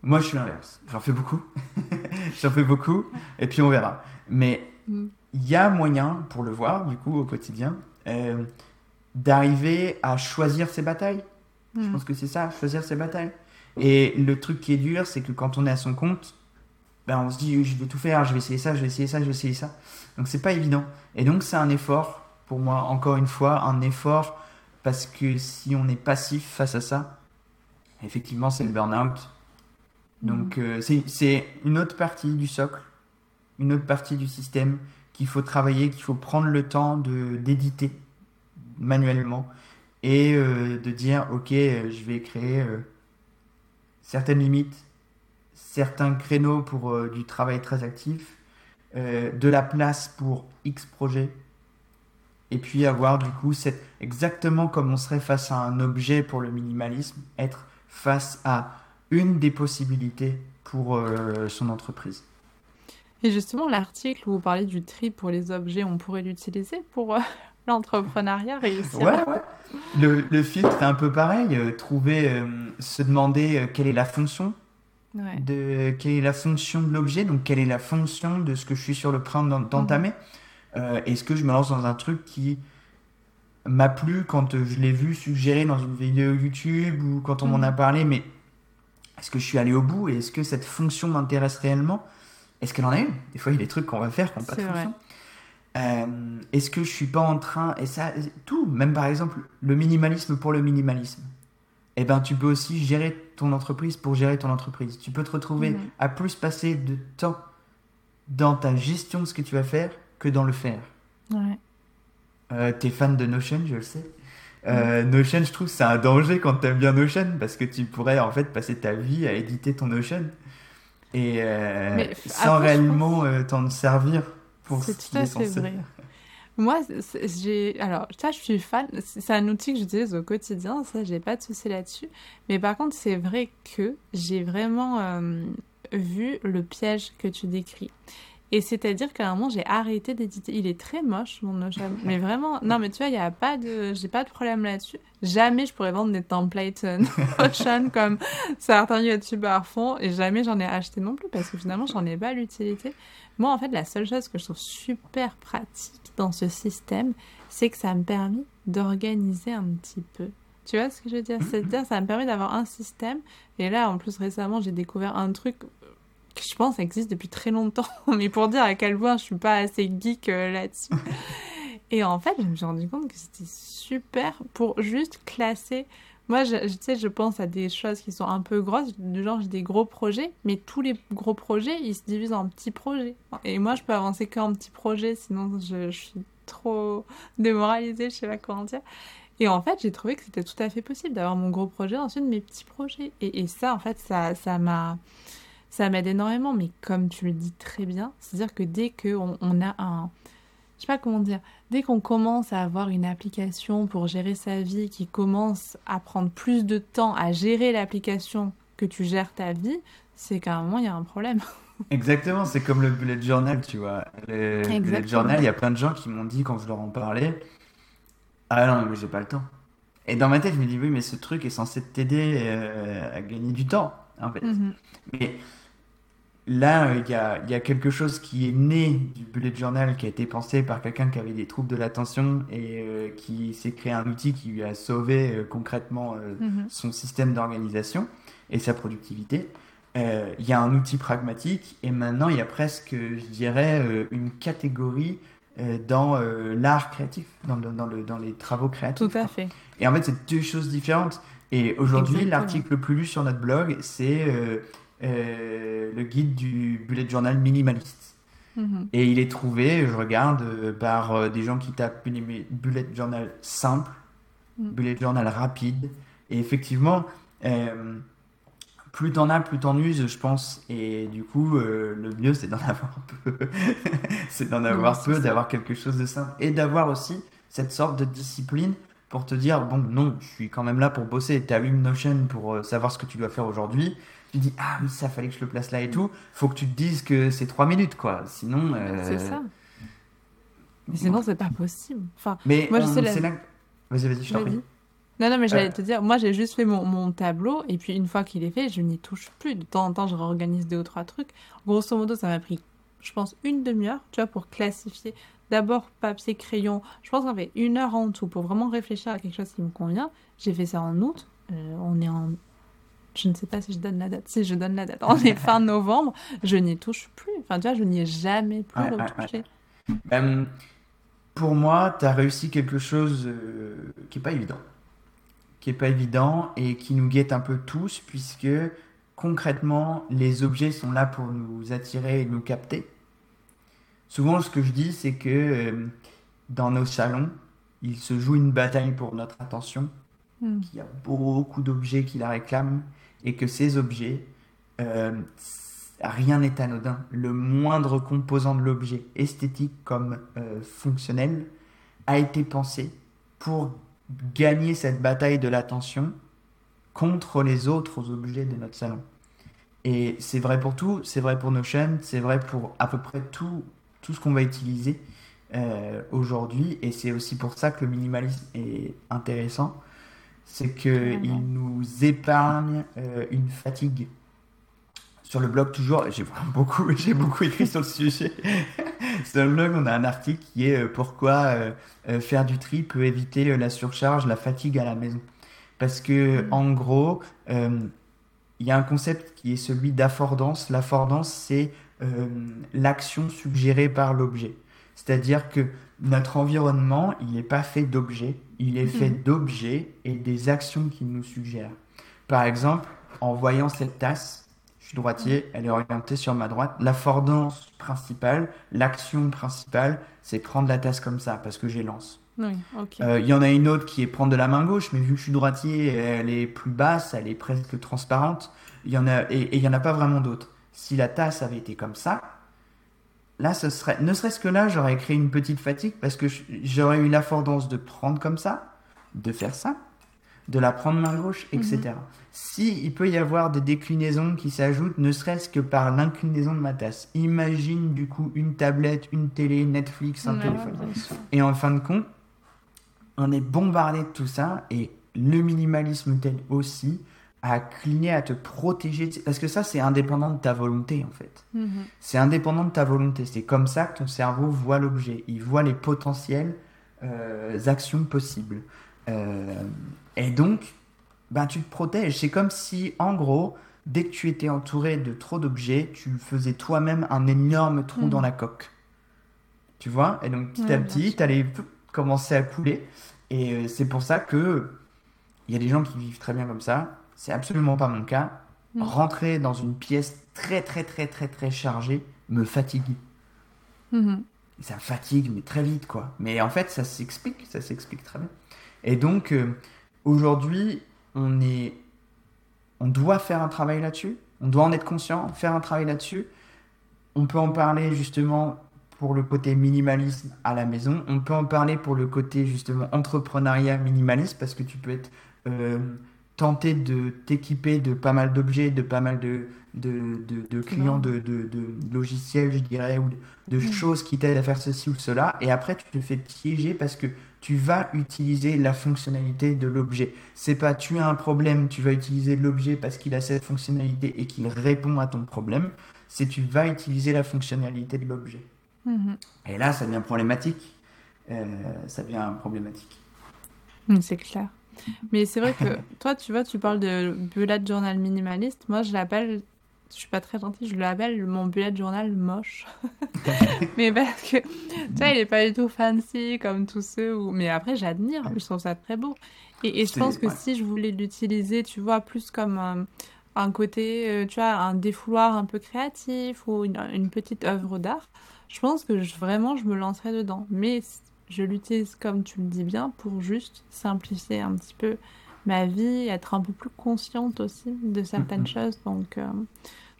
Moi, je suis l'inverse. J'en fais beaucoup. <laughs> J'en fais beaucoup. Et puis, on verra. Mais il y a moyen, pour le voir, du coup, au quotidien, euh, d'arriver à choisir ses batailles. Je Mhm. pense que c'est ça, choisir ses batailles. Et le truc qui est dur, c'est que quand on est à son compte, ben on se dit, je vais tout faire, je vais essayer ça, je vais essayer ça, je vais essayer ça. Donc, c'est pas évident. Et donc, c'est un effort, pour moi, encore une fois, un effort, parce que si on est passif face à ça, effectivement, c'est le burn-out. Donc, euh, c'est- une autre partie du socle, une autre partie du système qu'il faut travailler, qu'il faut prendre le temps de d'éditer manuellement et euh, de dire, ok, euh, je vais créer euh, certaines limites, certains créneaux pour du travail très actif, de la place pour X projets, et puis avoir du coup cette, exactement comme on serait face à un objet pour le minimalisme, être face à une des possibilités pour euh, son entreprise. Et justement, l'article où vous parlez du tri pour les objets, on pourrait l'utiliser pour euh, <laughs> l'entrepreneuriat réussir. Ouais, ouais. Le, le filtre, c'est un peu pareil. euh, trouver, euh, se demander quelle est la fonction Ouais. de quelle est la fonction de l'objet, donc quelle est la fonction de ce que je suis sur le point d'en- d'entamer. Euh, Est-ce que je me lance dans un truc qui m'a plu quand je l'ai vu suggéré dans une vidéo YouTube ou quand on m'en a Mhm. parlé, mais est-ce que je suis allé au bout et est-ce que cette fonction m'intéresse réellement? Est-ce qu'elle en a une? Des fois, il y a des trucs qu'on va faire qui n'ont pas de fonction. Euh, est-ce que je suis pas en train et ça tout même par exemple le minimalisme pour le minimalisme. Eh ben tu peux aussi gérer ton entreprise pour gérer ton entreprise. Tu peux te retrouver Mhm. à plus passer de temps dans ta gestion de ce que tu vas faire que dans le faire. Ouais. euh, t'es fan de Notion je le sais Euh, Notion je trouve c'est un danger quand t'aimes bien Notion parce que tu pourrais en fait passer ta vie à éditer ton Notion et euh, Mais sans après, réellement euh, t'en servir pour ce à est censé vrai. Moi, j'ai. Alors, ça, je suis fan. C'est c'est un outil que j'utilise au quotidien, ça, j'ai pas de souci là-dessus. Mais par contre, c'est vrai que j'ai vraiment euh, vu le piège que tu décris. Et c'est-à-dire qu'à un moment, j'ai arrêté d'éditer. Il est très moche, mon Notion. Mais vraiment, non, mais tu vois, il y a pas de, j'ai pas de problème là-dessus. Jamais je pourrais vendre des templates euh, <laughs> Notion comme certains youtubeurs font. Et jamais j'en ai acheté non plus parce que finalement, j'en ai pas l'utilité. Moi, en fait, la seule chose que je trouve super pratique dans ce système, c'est que ça me permet d'organiser un petit peu. Tu vois ce que je veux dire? <clears throat> C'est-à-dire, ça me permet d'avoir un système. Et là, en plus, récemment, j'ai découvert un truc je pense existe depuis très longtemps, <laughs> mais pour dire à quel point je suis pas assez geek euh, là-dessus. <laughs> Et en fait, je me suis rendu compte que c'était super pour juste classer. Moi, je, je- tu sais, je pense à des choses qui sont un peu grosses, du genre j'ai des gros projets, mais tous les gros projets, ils se divisent en petits projets. Et moi, je peux avancer qu'en petits projets, sinon je, je suis trop démoralisée, je sais pas comment dire. Et en fait, j'ai trouvé que c'était tout à fait possible d'avoir mon gros projet, ensuite mes petits projets. Et, et ça, en fait, ça, ça m'a, ça m'aide énormément. Mais comme tu le dis très bien, c'est-à-dire que dès qu'on on a un, je sais pas comment dire, dès qu'on commence à avoir une application pour gérer sa vie, qui commence à prendre plus de temps à gérer l'application que tu gères ta vie, c'est qu'à un moment, il y a un problème. <laughs> Exactement, c'est comme le bullet journal, tu vois. Le bullet journal, il y a plein de gens qui m'ont dit quand je leur en parlais Ah non, mais j'ai pas le temps. Et dans ma tête, je me dis Oui, mais ce truc est censé t'aider euh, à gagner du temps, en fait. Mhm. Mais là, il y a, il y a quelque chose qui est né du bullet journal, qui a été pensé par quelqu'un qui avait des troubles de l'attention et euh, qui s'est créé un outil qui lui a sauvé euh, concrètement euh, Mhm. son système d'organisation et sa productivité. Il y a un outil pragmatique et maintenant il y a presque, je dirais, une catégorie dans l'art créatif, dans, dans, le, dans les travaux créatifs. Tout à fait. Et en fait, c'est deux choses différentes. Et aujourd'hui, l'article le plus lu sur notre blog, c'est le guide du bullet journal minimaliste. Mhm. Et il est trouvé, je regarde, euh, par euh, des gens qui tapent bullet journal simple, Mm. bullet journal rapide. Et effectivement, euh, plus t'en as, plus t'en uses, je pense. Et du coup, euh, le mieux, c'est d'en <laughs> avoir peu. c'est d'en avoir peu, d'avoir quelque chose de simple. Et d'avoir aussi cette sorte de discipline pour te dire, bon, non, je suis quand même là pour bosser. Tu allumes Notion pour euh, savoir ce que tu dois faire aujourd'hui. Tu dis, ah oui, ça fallait que je le place là et tout. Faut que tu te dises que c'est trois minutes, quoi. Sinon. euh, C'est ça. Mais sinon, c'est pas possible. Enfin, Mais Moi, je on- sais la- là. Vas-y, vas-y, je t'en prie. Non, non, mais j'allais Euh. te dire, moi j'ai juste fait mon, mon tableau et puis une fois qu'il est fait, je n'y touche plus. De temps en temps, je réorganise deux ou trois trucs. Grosso modo, ça m'a pris, je pense, une demi-heure, tu vois, pour classifier. D'abord papier, crayon. Je pense qu'on fait une heure en tout pour vraiment réfléchir à quelque chose qui me convient. J'ai fait ça en août. Euh, on est en. Je ne sais pas si je donne la date. Si je donne la date. On est fin novembre. Je n'y touche plus. Enfin, tu vois, je n'y ai jamais plus Ouais, ouais, retouché. Euh, pour moi, tu as réussi quelque chose euh, qui est pas évident. Qui est pas évident et qui nous guette un peu tous, puisque concrètement, les objets sont là pour nous attirer et nous capter. Souvent, ce que je dis, c'est que euh, dans nos salons, il se joue une bataille pour notre attention. Hmm. qu'il y a beaucoup d'objets qui la réclament et que ces objets, euh, rien n'est anodin. Le moindre composant de l'objet, esthétique comme euh, fonctionnel, a été pensé pour gagner cette bataille de l'attention contre les autres objets de notre salon. Et c'est vrai pour tout, c'est vrai pour chaînes, c'est vrai pour à peu près tout, tout ce qu'on va utiliser euh, aujourd'hui. Et c'est aussi pour ça que le minimalisme est intéressant. C'est qu'il nous épargne euh, une fatigue. Sur le blog, toujours, j'ai <laughs> beaucoup, j'ai beaucoup écrit sur le sujet. <laughs> sur le blog, on a un article qui est euh, Pourquoi faire du tri peut éviter la surcharge, la fatigue à la maison. Parce que, mm. en gros, il y a un concept qui est celui d'affordance. L'affordance, c'est l'action suggérée par l'objet. C'est-à-dire que notre environnement, il n'est pas fait d'objets, il est fait mhm. d'objets et des actions qu'il nous suggère. Par exemple, en voyant cette tasse, je suis droitier, elle est orientée sur ma droite. L'affordance principale, l'action principale, c'est prendre la tasse comme ça, parce que j'ai lance. Euh, il y en a une autre qui est prendre de la main gauche, mais vu que je suis droitier, elle est plus basse, elle est presque transparente. Il y en a, et il n'y en a pas vraiment d'autres. Si la tasse avait été comme ça, là, ce serait, ne serait-ce que là, j'aurais créé une petite fatigue parce que j'aurais eu l'affordance de prendre comme ça, de faire ça, de la prendre main gauche, etc. Mhm. Si il peut y avoir des déclinaisons qui s'ajoutent, ne serait-ce que par l'inclinaison de ma tasse. Imagine du coup une tablette, une télé, Netflix, un téléphone. Et en fin de compte, on est bombardé de tout ça et le minimalisme tel aussi à cligner, à te protéger. Parce que ça, c'est indépendant de ta volonté, en fait. Mhm. C'est indépendant de ta volonté. C'est comme ça que ton cerveau voit l'objet. Il voit les potentielles euh, actions possibles. Euh, et donc, ben, tu te protèges. C'est comme si, en gros, dès que tu étais entouré de trop d'objets, tu faisais toi-même un énorme trou dans mhm. la coque. Tu vois? Et donc, petit à petit, tu allais commencer à couler. Et euh, c'est pour ça que il y a des gens qui vivent très bien comme ça c'est absolument pas mon cas. Mm. Rentrer dans une pièce très très très très très chargée me fatigue. Mm-hmm. Ça fatigue, mais très vite, quoi. Mais en fait, ça s'explique, ça s'explique très bien. Et donc, euh, aujourd'hui, on est, on doit faire un travail là-dessus. On doit en être conscient, faire un travail là-dessus. On peut en parler justement pour le côté minimalisme à la maison. On peut en parler pour le côté justement entrepreneuriat minimaliste parce que tu peux être euh, tenter de t'équiper de pas mal d'objets, de pas mal de, de, de, clients, de, de, logiciels, je dirais, ou de mm. choses qui t'aident à faire ceci ou cela, et après tu te fais piéger parce que tu vas utiliser la fonctionnalité de l'objet. C'est pas tu as un problème, tu vas utiliser l'objet parce qu'il a cette fonctionnalité et qu'il répond à ton problème, c'est tu vas utiliser la fonctionnalité de l'objet. Mm-hmm. Et là, ça devient problématique. Euh, ça devient problématique. Mm, c'est clair. Mais c'est vrai que toi, tu vois, tu parles de bullet journal minimaliste. Moi, je l'appelle, je suis pas très gentille, je l'appelle mon bullet journal moche. <laughs> <laughs> mais parce que, tu vois, il est pas du tout fancy comme tous ceux où... Mais après, j'admire, je trouve ça très beau. Et, et je pense que si je voulais l'utiliser, tu vois, plus comme un, un côté, euh, tu vois, un défouloir un peu créatif ou une, une petite œuvre d'art, je pense que je, vraiment, je me lancerais dedans. Mais je l'utilise comme tu le dis bien pour juste simplifier un petit peu ma vie, être un peu plus consciente aussi de certaines choses. Donc, euh,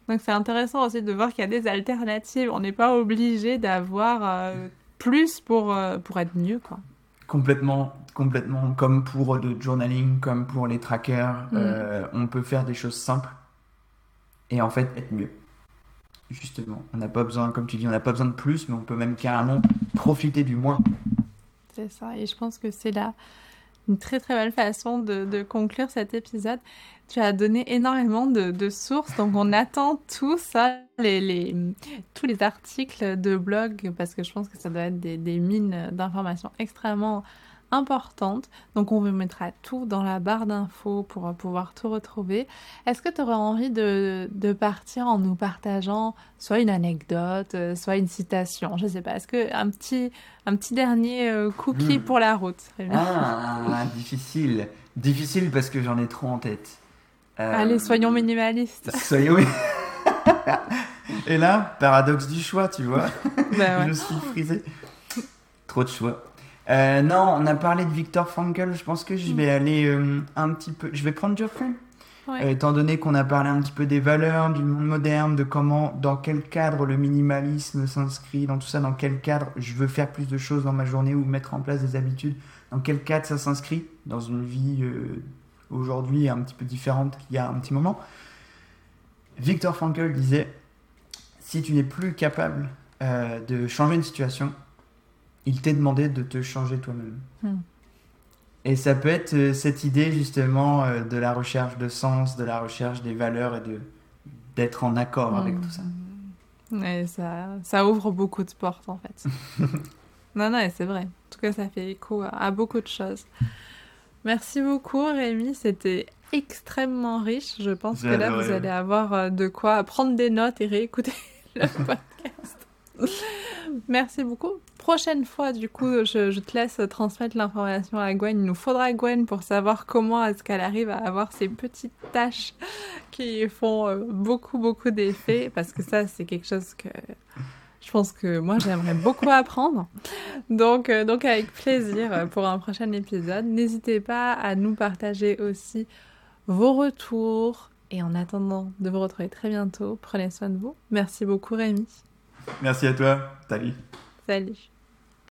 donc c'est intéressant aussi de voir qu'il y a des alternatives. On n'est pas obligé d'avoir euh, plus pour, euh, pour être mieux, quoi. Complètement, complètement. Comme pour le journaling, comme pour les trackers, mm. on peut faire des choses simples et en fait être mieux justement. On n'a pas besoin, comme tu dis, on n'a pas besoin de plus, mais on peut même carrément profiter du moins. Ça, et je pense que c'est là une très très belle façon de, conclure cet épisode. Tu as donné énormément de, sources, donc on attend tout ça, les, tous les articles de blog, parce que je pense que ça doit être des, des mines d'informations extrêmement importante. Donc on vous mettra tout dans la barre d'infos pour euh, pouvoir tout retrouver. Est-ce que tu aurais envie de, de, partir en nous partageant soit une anecdote, euh, soit une citation? Je sais pas. Est-ce que un petit, un petit dernier euh, cookie hmm. pour la route? Ah, <laughs> difficile. Difficile parce que j'en ai trop en tête. Allez, soyons minimalistes. <laughs> Soyons <laughs> Et là, paradoxe du choix, tu vois. Bah Je suis frisé. Trop de choix. Euh, non, on a parlé de Victor Frankl. Je pense que je vais mm. aller euh, un petit peu. Je vais prendre du recul. Euh, étant donné qu'on a parlé un petit peu des valeurs, du monde moderne, de comment, dans quel cadre le minimalisme s'inscrit, dans tout ça, dans quel cadre je veux faire plus de choses dans ma journée ou mettre en place des habitudes, dans quel cadre ça s'inscrit dans une vie aujourd'hui un petit peu différente qu'il y a un petit moment. Victor Frankl disait si tu n'es plus capable de changer une situation, il t'est demandé de te changer toi-même. Hmm. Et ça peut être euh, cette idée justement euh, de la recherche de sens, de la recherche des valeurs et de d'être en accord avec Hmm. tout ça. Et ça, ça ouvre beaucoup de portes en fait. <laughs> non, non, c'est vrai. En tout cas, ça fait écho à, à beaucoup de choses. Merci beaucoup, Rémi. C'était extrêmement riche. Je pense que là, vous allez avoir euh, de quoi prendre des notes et réécouter <laughs> le podcast. Merci beaucoup. Prochaine fois, du coup, je, te laisse transmettre l'information à Gwen. Il nous faudra Gwen pour savoir comment est-ce qu'elle arrive à avoir ces petites tâches qui font euh, beaucoup, beaucoup d'effets. Parce que ça, c'est quelque chose que je pense que moi, j'aimerais beaucoup apprendre. Donc, euh, donc, avec plaisir euh, pour un prochain épisode. N'hésitez pas à nous partager aussi vos retours. Et en attendant de vous retrouver très bientôt, prenez soin de vous. Merci beaucoup, Rémi. Merci à toi. Salut. Salut.